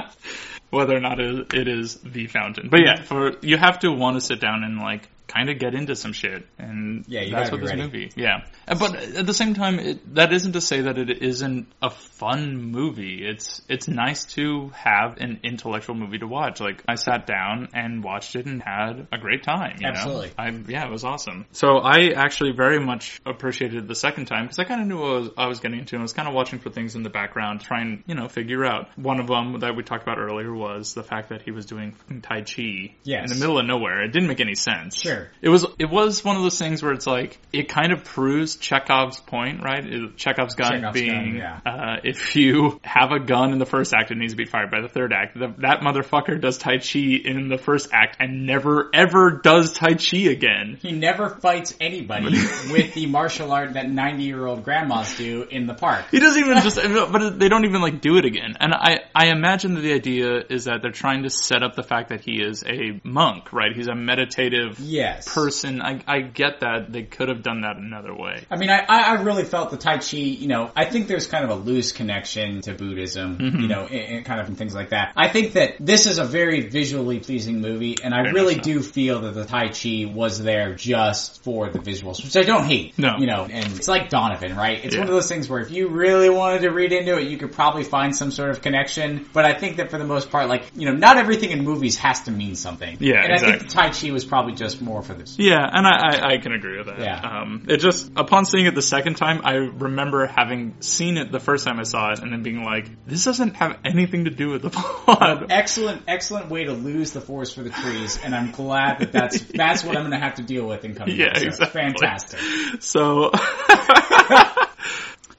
S1: Whether or not it it is the fountain. But yeah, for you have to want to sit down and like kind of get into some shit, and
S2: Yeah, you
S1: what this
S2: ready.
S1: movie. Yeah, but at the same time, it, that isn't to say that it isn't a fun movie. It's it's nice to have an intellectual movie to watch. Like I sat down and watched it and had a great time. You
S2: Absolutely.
S1: know? I yeah, it was awesome. So I actually very much appreciated it the second time because I kind of knew what I was, I was getting into, and I was kind of watching for things in the background, trying you know figure out. One of them that we talked about earlier was the fact that he was doing Tai Chi
S2: Yes.
S1: in the middle of nowhere. It didn't make any sense.
S2: Sure.
S1: It was it was one of those things where it's like it kind of proves Chekhov's point, right? It- Chekhov's gun
S2: Chekhov's
S1: being
S2: gun, yeah.
S1: uh, if you have a gun in the first act, it needs to be fired by the third act. The, that motherfucker does Tai Chi in the first act and never ever does Tai Chi again.
S2: He never fights anybody with the martial art that 90 year old grandmas do in the park.
S1: He doesn't even just, but they don't even like do it again. And I, I imagine that the idea is that they're trying to set up the fact that he is a monk, right? He's a meditative
S2: Yes. Yes.
S1: person. I, I get that they could have done that another way.
S2: I mean, I, I really felt the Tai Chi, you know, I think there's kind of a loose connection to Buddhism,
S1: Mm-hmm.
S2: you know, and, kind of things like that. I think that this is a very visually pleasing movie, and I really do feel that the Tai Chi was there just for the visuals, which I don't hate.
S1: No.
S2: You know, and it's like Donovan, right? It's
S1: Yeah.
S2: one of those things where if you really wanted to read into it, you could probably find some sort of connection, but I think that for the most part, like, you know, not everything in movies has to mean something.
S1: Yeah,
S2: And I think the Tai Chi was probably just more for this.
S1: Yeah, and I, I, I can agree with that.
S2: Yeah.
S1: Um, it just, upon seeing it the second time, I remember having seen it the first time I saw it and then being like, this doesn't have anything to do with the plot.
S2: excellent, excellent way to lose the forest for the trees, and I'm glad that that's that's what I'm going to have to deal with in coming
S1: Yeah, exactly.
S2: Fantastic.
S1: So,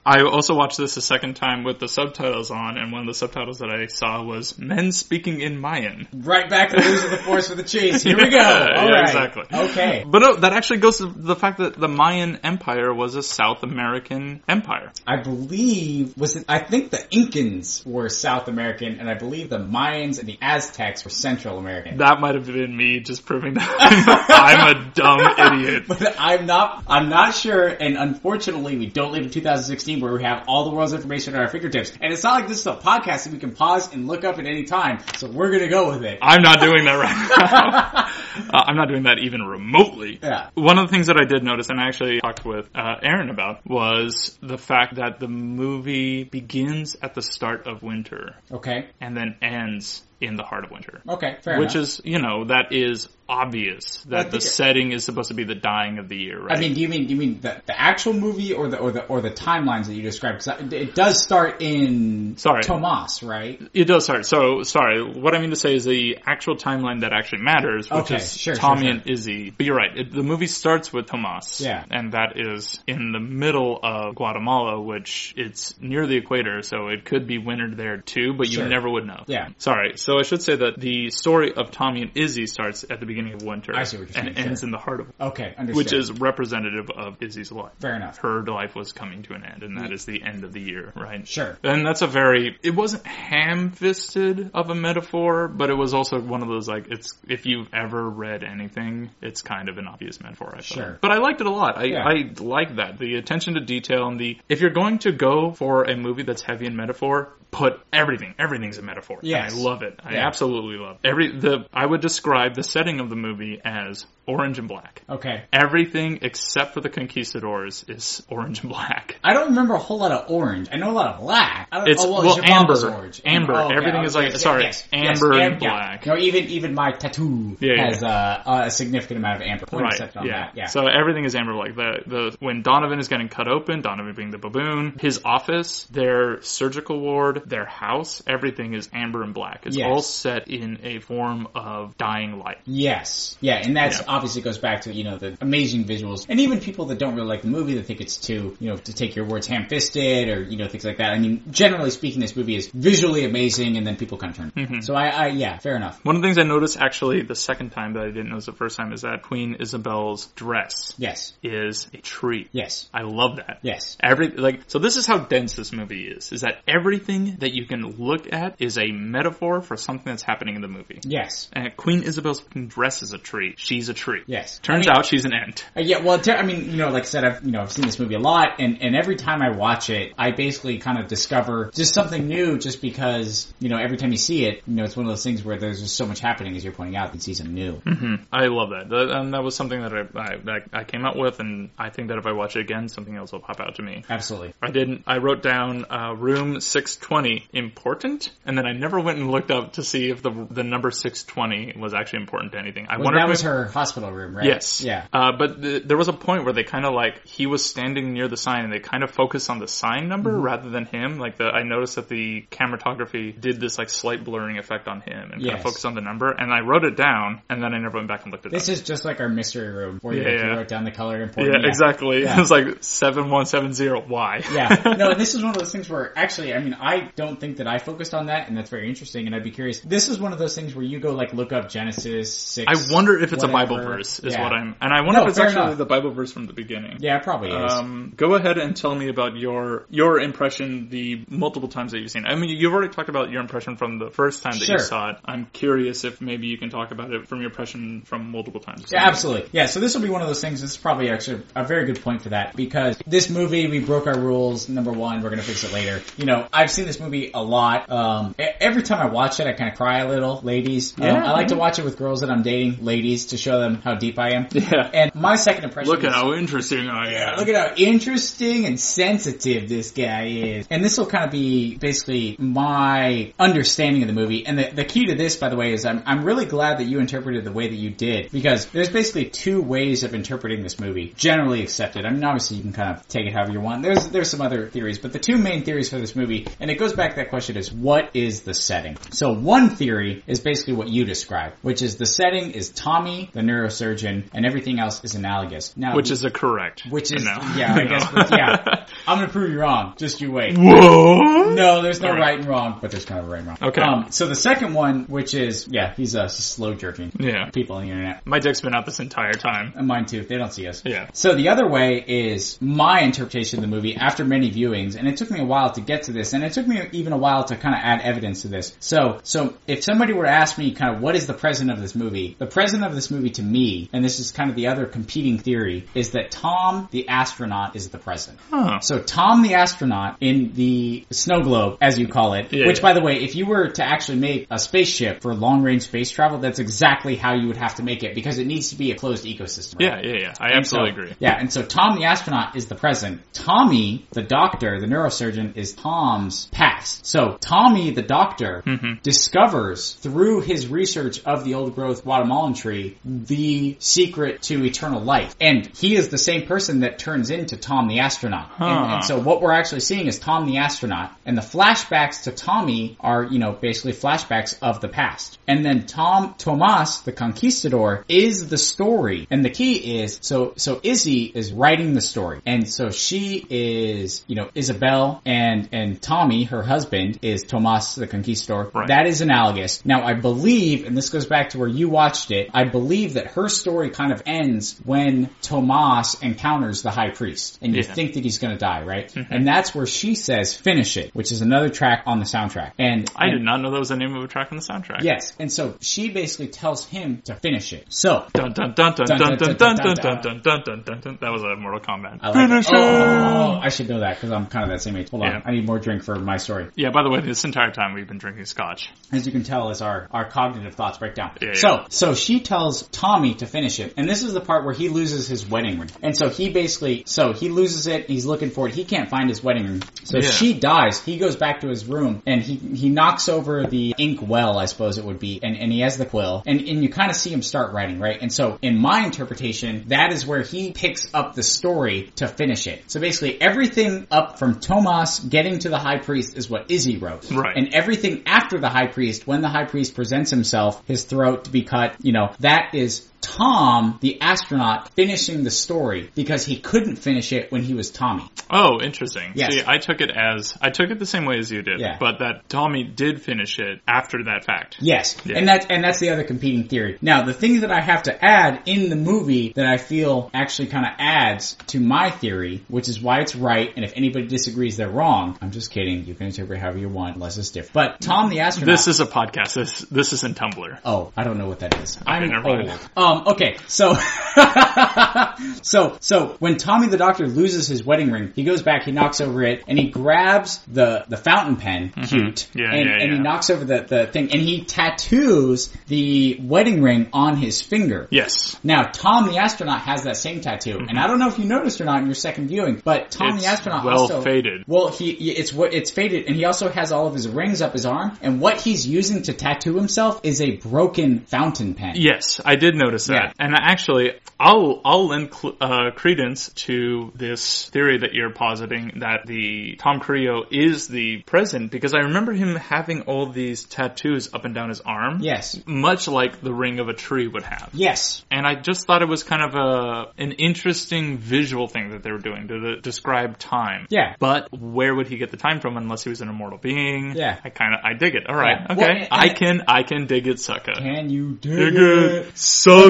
S1: I also watched this a second time with the subtitles on, and one of the subtitles that I saw was men speaking in Mayan.
S2: Right back to losing the forest for the trees. Here we go. All
S1: yeah,
S2: right.
S1: exactly.
S2: Okay.
S1: But no, that actually goes to the fact that the Mayan Empire was a South American empire.
S2: I believe was it? I think the Incans were South American, and I believe the Mayans and the Aztecs were Central American.
S1: That might have been me just proving that I'm a dumb idiot.
S2: But I'm not. I'm not sure. And unfortunately, we don't live in 2016 where we have all the world's information at our fingertips. And it's not like this is a podcast that we can pause and look up at any time. So we're gonna go with it.
S1: I'm not doing that right now. Uh, I'm not doing that even remotely.
S2: Yeah.
S1: One of the things that I did notice, and I actually talked with uh, Aaron about, was the fact that the movie begins at the start of winter
S2: Okay.
S1: and then ends in the heart of winter.
S2: Okay. Fair
S1: Which
S2: enough.
S1: is, you know, that is obvious that the setting is supposed to be the dying of the year, right?
S2: I mean, do you mean do you mean the, the actual movie or the or the or the timelines that you described? Because it does start in
S1: Sorry.
S2: Tomas, right?
S1: It does start. So, sorry. What I mean to say is the actual timeline that actually matters, which
S2: Okay,
S1: is
S2: sure, sure,
S1: Tommy
S2: sure.
S1: and Izzy. But you're right. It, the movie starts with Tomas.
S2: Yeah.
S1: And that is in the middle of Guatemala, which it's near the equator, so it could be winter there too, but you never would know.
S2: Yeah.
S1: Sorry. So I should say that the story of Tommy and Izzy starts at the beginning of winter.
S2: I see what you're
S1: And
S2: saying,
S1: ends
S2: sure.
S1: in the heart of winter.
S2: Okay, understood.
S1: which is representative of Izzy's life.
S2: fair enough.
S1: Her life was coming to an end, and that is the end of the year, right?
S2: Sure.
S1: And that's a very, it wasn't ham-fisted of a metaphor, but it was also one of those like, it's, if you've ever read anything, it's kind of an obvious metaphor, I thought.
S2: Sure.
S1: But I liked it a lot. I,
S2: Yeah.
S1: I like that. The attention to detail and the, if you're going to go for a movie that's heavy in metaphor, put everything, everything's a metaphor.
S2: Yes.
S1: And I love it. I
S2: Yeah.
S1: absolutely love it. Every, the, I would describe the setting of the movie as orange and black.
S2: Okay.
S1: Everything except for the conquistadors is orange and black.
S2: I don't remember a whole lot of orange. I know a lot of black. I don't,
S1: It's-
S2: oh, well,
S1: well, amber.
S2: orange.
S1: Amber.
S2: Oh, okay.
S1: Everything
S2: Oh,
S1: is like-
S2: yes,
S1: sorry,
S2: yes,
S1: amber
S2: yes,
S1: and
S2: yeah.
S1: black.
S2: No, even even my tattoo
S1: Yeah,
S2: has uh, a significant amount of amber.
S1: Right.
S2: on
S1: Yeah.
S2: that. Yeah.
S1: So everything is amber like the the when Donovan is getting cut open, Donovan being the baboon, his office, their surgical ward, their house, everything is amber and black. It's
S2: Yes.
S1: all set in a form of dying light.
S2: Yes. Yeah, and that's
S1: Yeah.
S2: obviously goes back to, you know, the amazing visuals. And even people that don't really like the movie that think it's too, you know, to take your words ham-fisted or, you know, things like that. I mean, generally speaking, this movie is visually amazing and then people kind of turn.
S1: Mm-hmm.
S2: So I, I, yeah, fair enough.
S1: One of the things I noticed actually the second time that I didn't notice the first time is that Queen Isabel's dress
S2: Yes.
S1: is a tree.
S2: Yes.
S1: I love that.
S2: Yes.
S1: Every like so this is how dense this movie is. Is that everything that you can look at is a metaphor for something that's happening in the movie.
S2: Yes.
S1: And Queen Isabel's dress is a tree. She's a tree.
S2: Yes.
S1: Turns
S2: I mean-
S1: out she's an ant.
S2: Uh, yeah, well, te- I mean, you know, like I said, I've you know I've seen this movie a lot, and and every time I watch it, I basically kind of discover just something new, just because you know every time you see it, you know, it's one of those things where there's just so much happening as you're pointing out. You see something new.
S1: hmm I love that. That- And that was something that I, I that I came out with, and I think that if I watch it again, something else will pop out to me.
S2: Absolutely.
S1: I didn't. I wrote down uh, room 620 important, and then I never went and looked up to see if the the number 620 was actually important to anything. I
S2: Well,
S1: wonder
S2: that was
S1: it-
S2: her hospital room, right?
S1: Yes.
S2: Yeah.
S1: Uh, but th- there was a point where they kind of like he was standing near the sign and they kind of focused on the sign number
S2: Mm-hmm.
S1: rather than him. Like the I noticed that the cinematography did this like slight blurring effect on him and kind of focused on the number. And I wrote it down and then I never went back and looked at it
S2: This
S1: up.
S2: is just like our mystery room where you,
S1: Yeah,
S2: like, you wrote down the color important.
S1: yeah,
S2: important.
S1: exactly.
S2: Yeah.
S1: was like seven one seven zero. Why?
S2: yeah. No, and this is one of those things where actually, I mean, I don't think that I focused on that, and that's very interesting. And I'd be curious. This is one of those things where you go like look up Genesis six.
S1: I wonder if it's a. Bible verse is
S2: Yeah.
S1: what I'm, and I wonder
S2: No,
S1: if it's actually
S2: enough.
S1: the Bible verse from the beginning.
S2: Yeah, it probably is.
S1: Um, go ahead and tell me about your your impression the multiple times that you've seen. it. I mean, you've already talked about your impression from the first time that
S2: Sure.
S1: you saw it. I'm curious if maybe you can talk about it from your impression from multiple times.
S2: Yeah, absolutely. Yeah, so this will be one of those things. This is probably actually a very good point for that because this movie, we broke our rules. Number one, we're gonna fix it later. You know, I've seen this movie a lot. Um, every time I watch it, I kind of cry a little. Ladies, Um, I like to watch it with girls that I'm dating, ladies, to show them how deep I am.
S1: Yeah.
S2: And my second impression.
S1: Look at
S2: is-
S1: how interesting I am.
S2: Look at how interesting and sensitive this guy is. And this will kind of be basically my understanding of the movie. And the, the key to this, by the way, is I'm, I'm really glad that you interpreted the way that you did. Because there's basically two ways of interpreting this movie, generally accepted. I mean, obviously you can kind of take it however you want. There's, there's some other theories, but the two main theories for this movie, and it goes back to that question is, what is the setting? So one theory is basically what you described, which is the setting is Tommy, the neurosurgeon, and everything else is analogous. Now,
S1: Which is a correct.
S2: which is
S1: no.
S2: yeah, I
S1: No.
S2: guess but yeah. I'm gonna prove you wrong. Just you wait.
S1: Whoa.
S2: No, there's no
S1: right.
S2: right and wrong, but there's kind of a right and wrong.
S1: Okay.
S2: Um, so the second one, which is yeah, he's uh, slow jerking
S1: Yeah.
S2: people on the internet.
S1: My dick's been out this entire time.
S2: And mine too. They don't see us.
S1: Yeah.
S2: So the other way is my interpretation of the movie after many viewings, and it took me a while to get to this, and it took me even a while to kind of add evidence to this. So, so if somebody were to ask me kind of what is the present of this movie, the present of this movie to me, and this is kind of the other competing theory, is that Tom, the astronaut, is the present.
S1: Huh.
S2: So Tom the astronaut in the snow globe, as you call it,
S1: Yeah,
S2: which
S1: yeah.
S2: by the way, if you were to actually make a spaceship for long range space travel, that's exactly how you would have to make it because it needs to be a closed ecosystem. right?
S1: Yeah, yeah, yeah. I
S2: And
S1: absolutely
S2: so-
S1: agree.
S2: Yeah, and so Tom the astronaut is the present. Tommy, the doctor, the neurosurgeon, is Tom's past. So Tommy, the doctor,
S1: Mm-hmm.
S2: Discovers through his research of the old growth Guatemalan tree the secret to eternal life. And he is the same person that turns into Tom the astronaut. And, and so what we're actually seeing is Tom the astronaut. And the flashbacks to Tommy are, you know, basically flashbacks of the past. And then Tom, Tomas, the conquistador, is the story. And the key is, so, so Izzy is writing the story. And so she is, you know, Isabel and, and Tommy, her husband, is Tomas the conquistador.
S1: Right.
S2: That is analogous. Now I believe, and this goes back to where you watched it, I believe that her story kind of ends when Tomas encounters the high priest. And you
S1: Yeah.
S2: think that he's gonna die, right? And that's where she says, finish it, which is another track on the soundtrack. And
S1: I
S2: and-
S1: did not know that was the name of a track on the soundtrack.
S2: Yes, and so she basically tells him to finish it. So
S1: Dun dun dun dun
S2: Dun,
S1: dun
S2: dun,
S1: dun
S2: dun,
S1: dun
S2: dun.
S1: That was a Mortal Kombat.
S2: I like it.
S1: Finish
S2: Oh. I should know that because I'm kind of that same age. Hold on, I need more drink for my story.
S1: Yeah. By the way, this entire time we've been drinking scotch.
S2: As you can tell, as our, our cognitive thoughts break down.
S1: Yeah,
S2: so,
S1: yeah.
S2: so she tells Tommy to finish it, and this is the part where he loses his wedding ring. And so he basically, so he loses it. He's looking for it. He can't find his wedding ring. So
S1: Yeah.
S2: she dies. He goes back to his room, and he he knocks over the ink well, I suppose it would be, and, and he has the quill, and and you kind of see him start writing, right? And so, in my interpretation, that is where he picks up the story to finish it. So basically, everything up from Tomas getting to the high priest is what Izzy wrote,
S1: Right.
S2: And everything after the high priest, when the high priest presents himself, his throat to be cut, you know, that is Tom, the astronaut, finishing the story because he couldn't finish it when he was Tommy.
S1: Oh, interesting.
S2: Yes.
S1: See, I took it as I took it the same way as you did,
S2: Yeah.
S1: but that Tommy did finish it after that fact.
S2: Yes,
S1: Yeah.
S2: and that's and that's the other competing theory. Now, the thing that I have to add in the movie that I feel actually kind of adds to my theory, which is why it's right, and if anybody disagrees, they're wrong. I'm just kidding. You can interpret however you want, unless it's different. But Tom the astronaut.
S1: This is a podcast. This this isn't Tumblr.
S2: Oh, I don't know what that is. I'm
S1: never
S2: old.
S1: Oh,
S2: Um, okay, so, so, so when Tommy the Doctor loses his wedding ring, he goes back, he knocks over it, and he grabs the the fountain pen, cute,
S1: Mm-hmm. Yeah,
S2: and,
S1: yeah,
S2: and he knocks over the the thing, and he tattoos the wedding ring on his finger.
S1: Yes.
S2: Now, Tom the astronaut has that same tattoo, and I don't know if you noticed or not in your second viewing, but Tom
S1: Mm-hmm. It's
S2: the astronaut
S1: well
S2: also
S1: faded.
S2: Well, he it's what it's faded, and he also has all of his rings up his arm, and what he's using to tattoo himself is a broken fountain pen.
S1: Yes, I did notice
S2: Yeah.
S1: And actually, I'll I'll lend cl- uh, credence to this theory that you're positing that the Tom Creo is the present because I remember him having all these tattoos up and down his arm.
S2: Yes.
S1: Much like the ring of a tree would have.
S2: Yes.
S1: And I just thought it was kind of a an interesting visual thing that they were doing to the, describe time.
S2: Yeah.
S1: But where would he get the time from unless he was an immortal being?
S2: Yeah.
S1: I kind of I dig it. All right.
S2: Yeah.
S1: Okay.
S2: Well,
S1: I can I can dig it, sucker.
S2: Can you dig
S1: Dig
S2: it?
S1: it, sucker.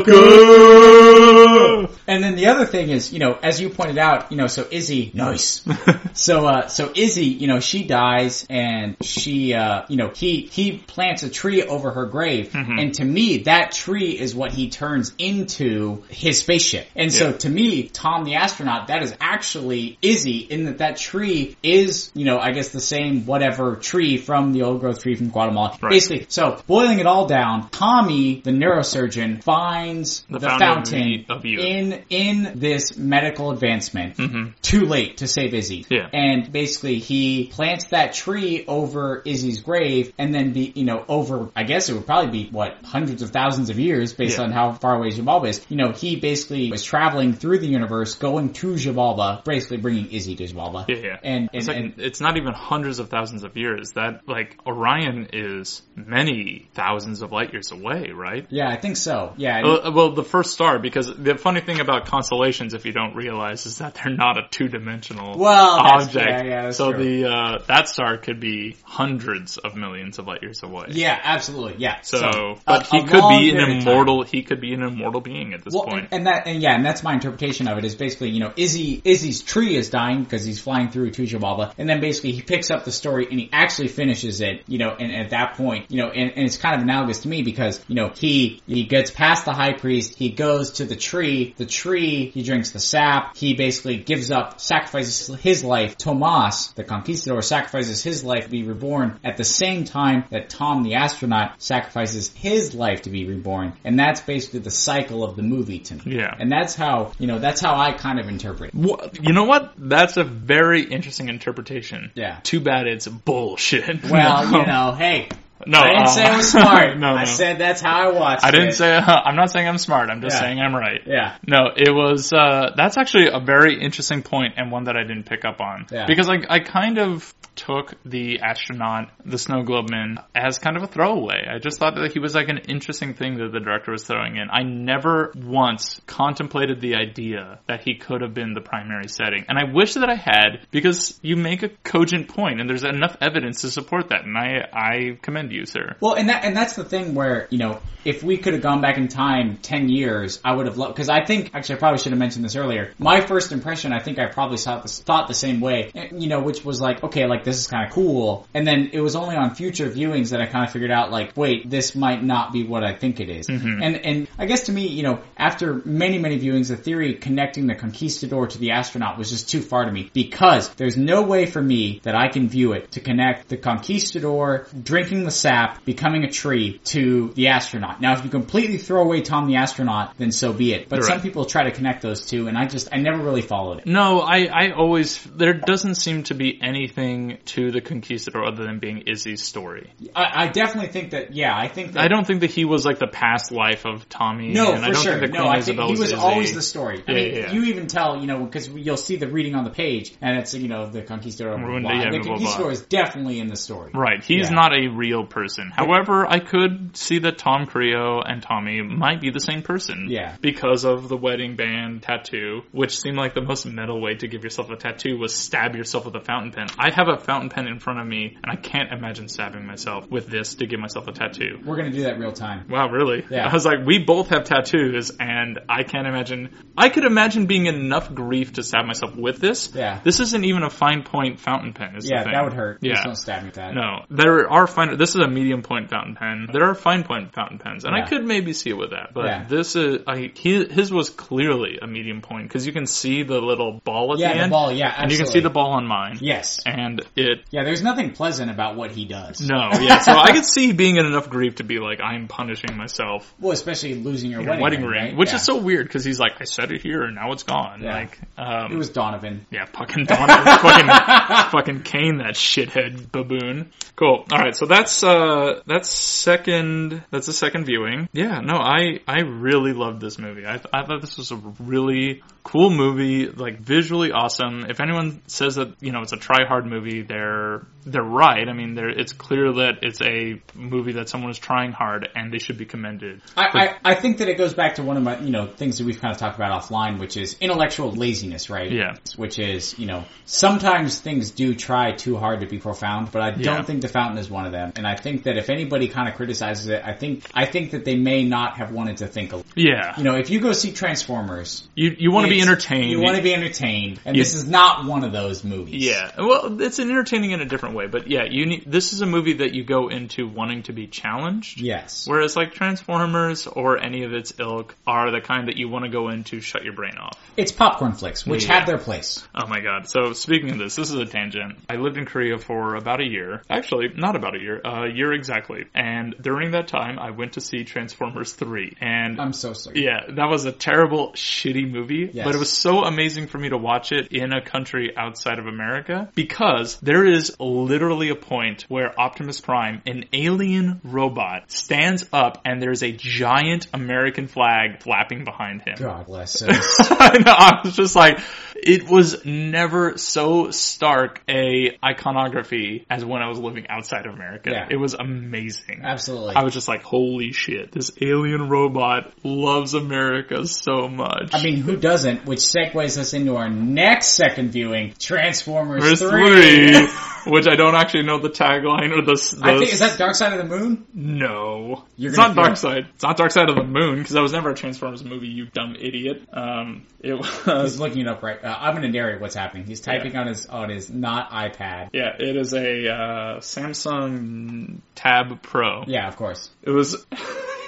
S2: And then the other thing is, you know, as you pointed out, you know, so Izzy, nice. so, uh, so Izzy, you know, she dies and she, uh, you know, he, he plants a tree over her grave. And to me, that tree is what he turns into his spaceship. And so to me, Tom the astronaut, that is actually Izzy in that that tree is, you know, I guess the same whatever tree from the old growth tree from Guatemala.
S1: Right.
S2: Basically, so boiling it all down, Tommy, the neurosurgeon, finds
S1: The
S2: the,
S1: fountain of the- of youth.
S2: in in this medical advancement. Too late to save Izzy.
S1: Mm-hmm. Yeah.
S2: And basically, he plants that tree over Izzy's grave, and then be you know over. I guess it would probably be what hundreds of thousands of years based
S1: Yeah.
S2: on how far away Xibalba is. You know, he basically was traveling through the universe, going to Xibalba, basically bringing Izzy to Xibalba.
S1: Yeah, yeah.
S2: And and,
S1: It's, like,
S2: and
S1: it's not even hundreds of thousands of years. That like Orion is many thousands of light years away, right?
S2: yeah, I think so. Yeah.
S1: Well, well, the first star, because the funny thing about constellations, if you don't realize, is that they're not a two-dimensional
S2: Well,
S1: object.
S2: yeah, yeah,
S1: so
S2: true.
S1: the uh, that star could be hundreds of millions of light years away.
S2: yeah, absolutely. Yeah.
S1: So,
S2: a-
S1: but he
S2: a
S1: could be an
S2: period of time.
S1: immortal. He could be an immortal being at this
S2: Well,
S1: point.
S2: and, and that, and yeah, and that's my interpretation of it. Is basically, you know, Izzy, Izzy's tree is dying because he's flying through to Xibalba, and then basically he picks up the story and he actually finishes it, you know, and, at that point, you know, and, and it's kind of analogous to me because, you know, he he gets past the high priest, he goes to the tree, the tree, he drinks the sap, he basically gives up, sacrifices his life. Tomas, the conquistador, sacrifices his life to be reborn at the same time that Tom, the astronaut, sacrifices his life to be reborn, and that's basically the cycle of the movie to me.
S1: Yeah.
S2: And that's how, you know, that's how I kind of interpret it.
S1: You know what? That's a very interesting interpretation.
S2: Yeah.
S1: Too bad it's bullshit.
S2: Well,
S1: No.
S2: you know, hey,
S1: no,
S2: I didn't
S1: uh,
S2: say I was smart.
S1: no,
S2: I
S1: no.
S2: said that's how I watched it.
S1: I didn't
S2: it.
S1: say. I'm not saying I'm smart. I'm just
S2: Yeah.
S1: saying I'm right.
S2: Yeah.
S1: No, it was. Uh, that's actually a very interesting point and one that I didn't pick up on
S2: Yeah.
S1: because I I kind of took the astronaut, the snow globe man, as kind of a throwaway. I just thought that he was like an interesting thing that the director was throwing in. I never once contemplated the idea that he could have been the primary setting, and I wish that I had because you make a cogent point and there's enough evidence to support that, and I I commend you, sir.
S2: Well, and that and that's the thing where you know if we could have gone back in time ten years, I would have loved because I think actually I probably should have mentioned this earlier. My first impression, I think I probably saw this, thought the same way, eh, you know, which was like okay, like this is kind of cool, and then it was only on future viewings that I kind of figured out like wait, this might not be what I think it is. Mm-hmm. and and I guess to me, you know, after many many viewings, the theory connecting the conquistador to the astronaut was just too far to me because there's no way for me that I can view it to connect the conquistador drinking the sap, becoming a tree to the astronaut. Now, if you completely throw away Tom the astronaut, then so be it. But
S1: Right.
S2: some people try to connect those two, and I just I never really followed it.
S1: No, I, I always, there doesn't seem to be anything to the Conquistador other than being Izzy's story.
S2: I, I definitely think that yeah, I think that
S1: I don't think that he was like the past life of Tommy.
S2: No,
S1: and
S2: for
S1: I don't
S2: sure.
S1: think that
S2: No, I think
S1: Isabel
S2: he was
S1: Izzy.
S2: always the story. I
S1: Yeah,
S2: mean,
S1: yeah,
S2: you even tell, you know, because you'll see the reading on the page, and it's you know the conquistador. Blah, blah.
S1: Yeah,
S2: The conquistador is definitely in the story.
S1: Right, he's not a real person. However, I could see that Tom Creo and Tommy might be the same person.
S2: Yeah.
S1: Because of the wedding band tattoo, which seemed like the most metal way to give yourself a tattoo was stab yourself with a fountain pen. I have a fountain pen in front of me, and I can't imagine stabbing myself with this to give myself a tattoo.
S2: We're gonna do that real time.
S1: Wow, really?
S2: Yeah.
S1: I was like, we both have tattoos, and I can't imagine. I could imagine being in enough grief to stab myself with this.
S2: Yeah.
S1: This isn't even a fine point fountain pen. Is
S2: Yeah, that would hurt.
S1: Yeah.
S2: Just don't stab me with that.
S1: No, there are fine. This is a medium point fountain pen. There are fine point fountain pens, and
S2: Yeah.
S1: I could maybe see it with that. But
S2: Yeah.
S1: this is, I he, his was clearly a medium point because you can see the little ball at
S2: Yeah,
S1: the
S2: the
S1: end,
S2: ball. Yeah,
S1: and you can see the ball on mine.
S2: Yes.
S1: and it
S2: Yeah, there's nothing pleasant about what he does.
S1: no, yeah. So I could see being in enough grief to be like, I'm punishing myself.
S2: Well, especially losing your
S1: Your
S2: wedding,
S1: wedding,
S2: ring,
S1: ring,
S2: right?
S1: which
S2: Yeah.
S1: is so weird because he's like, I set it here and now it's gone.
S2: Yeah.
S1: Like, um,
S2: It was Donovan.
S1: yeah, fucking donovan fucking, fucking Kane, that shithead baboon. Cool. All right, so that's uh, that's second. That's the second viewing. Yeah, no, I I really loved this movie. I I thought this was a really cool movie, like visually awesome. If anyone says that you know it's a try hard movie, they're they're right. I mean, they're, it's clear that it's a movie that someone is trying hard, and they should be commended.
S2: I, I, I think that it goes back to one of my, you know, things that we've kind of talked about offline, which is intellectual laziness, right?
S1: Yeah.
S2: Which is, you know, sometimes things do try too hard to be profound, but I don't
S1: Yeah.
S2: think The Fountain is one of them. And I think that if anybody kind of criticizes it, I think I think that they may not have wanted to think. A,
S1: Yeah.
S2: you know, if you go see Transformers,
S1: You you want to be
S2: it's-
S1: entertained.
S2: You want to be entertained, and
S1: You-
S2: this is not one of those movies.
S1: Yeah, well, it's an entertaining in a different way, but yeah, you need. This is a movie that you go into wanting to be challenged.
S2: Yes.
S1: Whereas like Transformers or any of its ilk are the kind that you want to go into shut your brain off.
S2: It's popcorn flicks, which
S1: Yeah.
S2: have their place.
S1: Oh my god. So speaking of this, this is a tangent. I lived in Korea for about a year. Actually, not about a year, a year exactly. And during that time, I went to see Transformers 3. And
S2: I'm so sorry.
S1: yeah, that was a terrible, shitty movie,
S2: Yes.
S1: But it was so amazing for me to watch it in a country outside of America because there is literally a point where Optimus Prime, an alien robot, stands up and there's a giant American flag flapping behind him.
S2: God bless us.
S1: I was just like, it was never so stark a iconography as when I was living outside of America.
S2: Yeah.
S1: It was amazing.
S2: Absolutely.
S1: I was just like, holy shit, this alien robot loves America so much.
S2: I mean, who doesn't? Which segues us into our next second viewing, Transformers
S1: There's
S2: 3.
S1: three, which I don't actually know the tagline or the. the
S2: I think, is that Dark Side of the Moon?
S1: no,
S2: You're
S1: it's not Dark Side. It's not Dark Side of the Moon because that was never a Transformers movie. You dumb idiot. Um, it
S2: He's
S1: was.
S2: looking it up right. Uh, I'm going to narrate what's happening. He's typing on his on his not iPad.
S1: Yeah, it is a uh, Samsung Tab Pro.
S2: Yeah, of course.
S1: It was.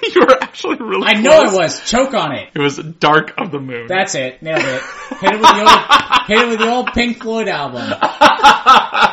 S1: you were actually really.
S2: I know it was. Choke on it.
S1: It was Dark of the Moon.
S2: That's it. Nailed it. Hit it with the old hit it with the old Pink Floyd album.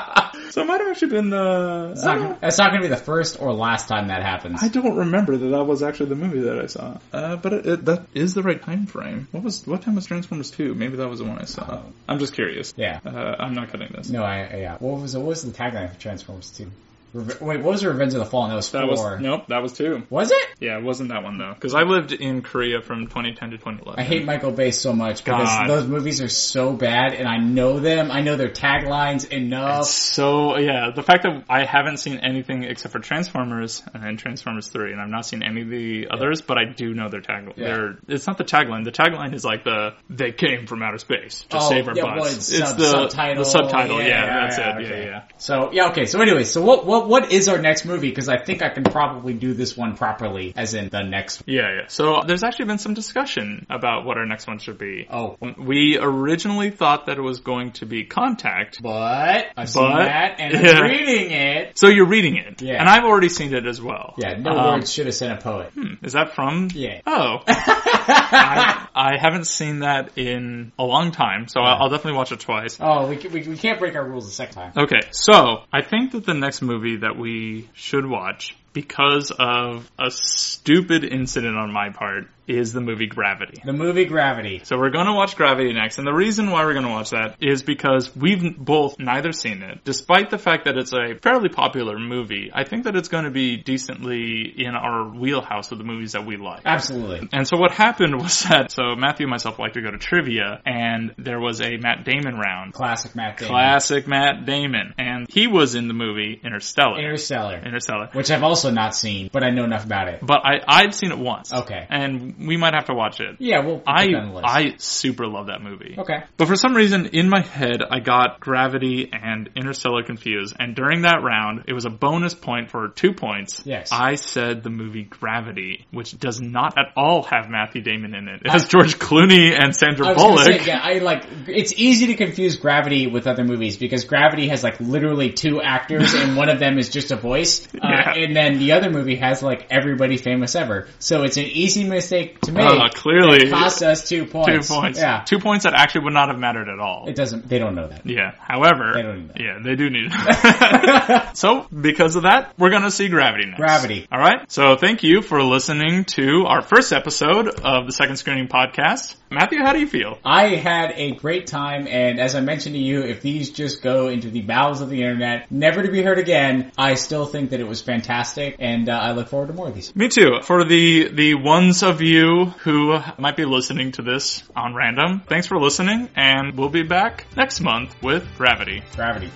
S1: so it might have actually been the.
S2: It's not, that's not going to be the first or last time that happens.
S1: I don't remember that that was actually the movie that I saw. Uh, but it, it, that is the right time frame. What was what time was Transformers Two? Maybe that was the one I saw. I'm just curious.
S2: Yeah.
S1: Uh, I'm not cutting this.
S2: No, I yeah. What was what was the tagline for Transformers Two? Reve- wait, what was Revenge of the Fallen? That was
S1: That
S2: four.
S1: was nope. That was two.
S2: Was it?
S1: Yeah, it wasn't that one though. Because I lived in Korea from 2010 to 2011.
S2: I hate Michael Bay so much because
S1: God.
S2: those movies are so bad, and I know them. I know their taglines enough.
S1: So yeah, the fact that I haven't seen anything except for Transformers and Transformers Three, and I've not seen any of the others, but I do know their tagline.
S2: Yeah.
S1: Their It's not the tagline. The tagline is like the "They came from outer space to
S2: Oh,
S1: save our
S2: yeah,
S1: butts."
S2: well, it's
S1: it's
S2: sub-
S1: the
S2: subtitle.
S1: The subtitle.
S2: Yeah,
S1: Yeah,
S2: yeah,
S1: that's
S2: yeah,
S1: it.
S2: okay.
S1: Yeah, yeah.
S2: So yeah, okay. So anyway, so what what what is our next movie? Because I think I can probably do this one properly, as in the next.
S1: Yeah, yeah. So there's actually been some discussion about what our next one should be.
S2: Oh,
S1: We originally thought that it was going to be Contact.
S2: but I've seen
S1: But-
S2: that and
S1: yeah.
S2: I'm reading it.
S1: So you're reading it.
S2: Yeah.
S1: And I've already seen it as well.
S2: Yeah, no
S1: Um,
S2: words should have sent a poet.
S1: Is that from?
S2: Yeah.
S1: Oh. I, I haven't seen that in a long time, so I'll, I'll definitely watch it twice.
S2: Oh, we, we we can't break our rules a second time.
S1: Okay, so I think that the next movie that we should watch, because of a stupid incident on my part, is the movie Gravity.
S2: The movie Gravity.
S1: So we're going to watch Gravity next, and the reason why we're going to watch that is because we've both neither seen it. Despite the fact that it's a fairly popular movie, I think that it's going to be decently in our wheelhouse of the movies that we like.
S2: Absolutely.
S1: And so what happened was that, so Matthew and myself like to go to trivia, and there was a Matt Damon round.
S2: Classic Matt Damon.
S1: Classic Matt Damon. And he was in the movie Interstellar.
S2: Interstellar.
S1: Interstellar.
S2: Which I've also not seen, but I know enough about it.
S1: But I, I'd seen it once.
S2: Okay.
S1: And we might have to watch it.
S2: Yeah, we'll
S1: I,
S2: that on the list.
S1: I super love that movie.
S2: okay.
S1: But for some reason, in my head, I got Gravity and Interstellar confused. And during that round, it was a bonus point for two points.
S2: Yes.
S1: I said the movie Gravity, which does not at all have Matthew Damon in it. It has George Clooney and Sandra
S2: I was
S1: Bullock.
S2: say, yeah, I like. It's easy to confuse Gravity with other movies because Gravity has like literally two actors and one of them is just a voice, uh,
S1: Yeah.
S2: and then the other movie has like everybody famous ever. So it's an easy mistake to make.
S1: Uh, clearly,
S2: It cost us two points.
S1: two
S2: points. Yeah.
S1: Two points that actually would not have mattered at all.
S2: It doesn't. They don't know that.
S1: Yeah. However,
S2: They don't
S1: yeah, they do need it. so, because of that, we're gonna see Gravity next.
S2: Gravity.
S1: All right. So, thank you for listening to our first episode of the Second Screening Podcast. Matthew, how do you feel?
S2: I had a great time, and as I mentioned to you, if these just go into the bowels of the internet, never to be heard again, I still think that it was fantastic, and uh, I look forward to more of these.
S1: Me too. For the the ones of you who might be listening to this on random, thanks for listening, and we'll be back next month with Gravity.
S2: Gravity.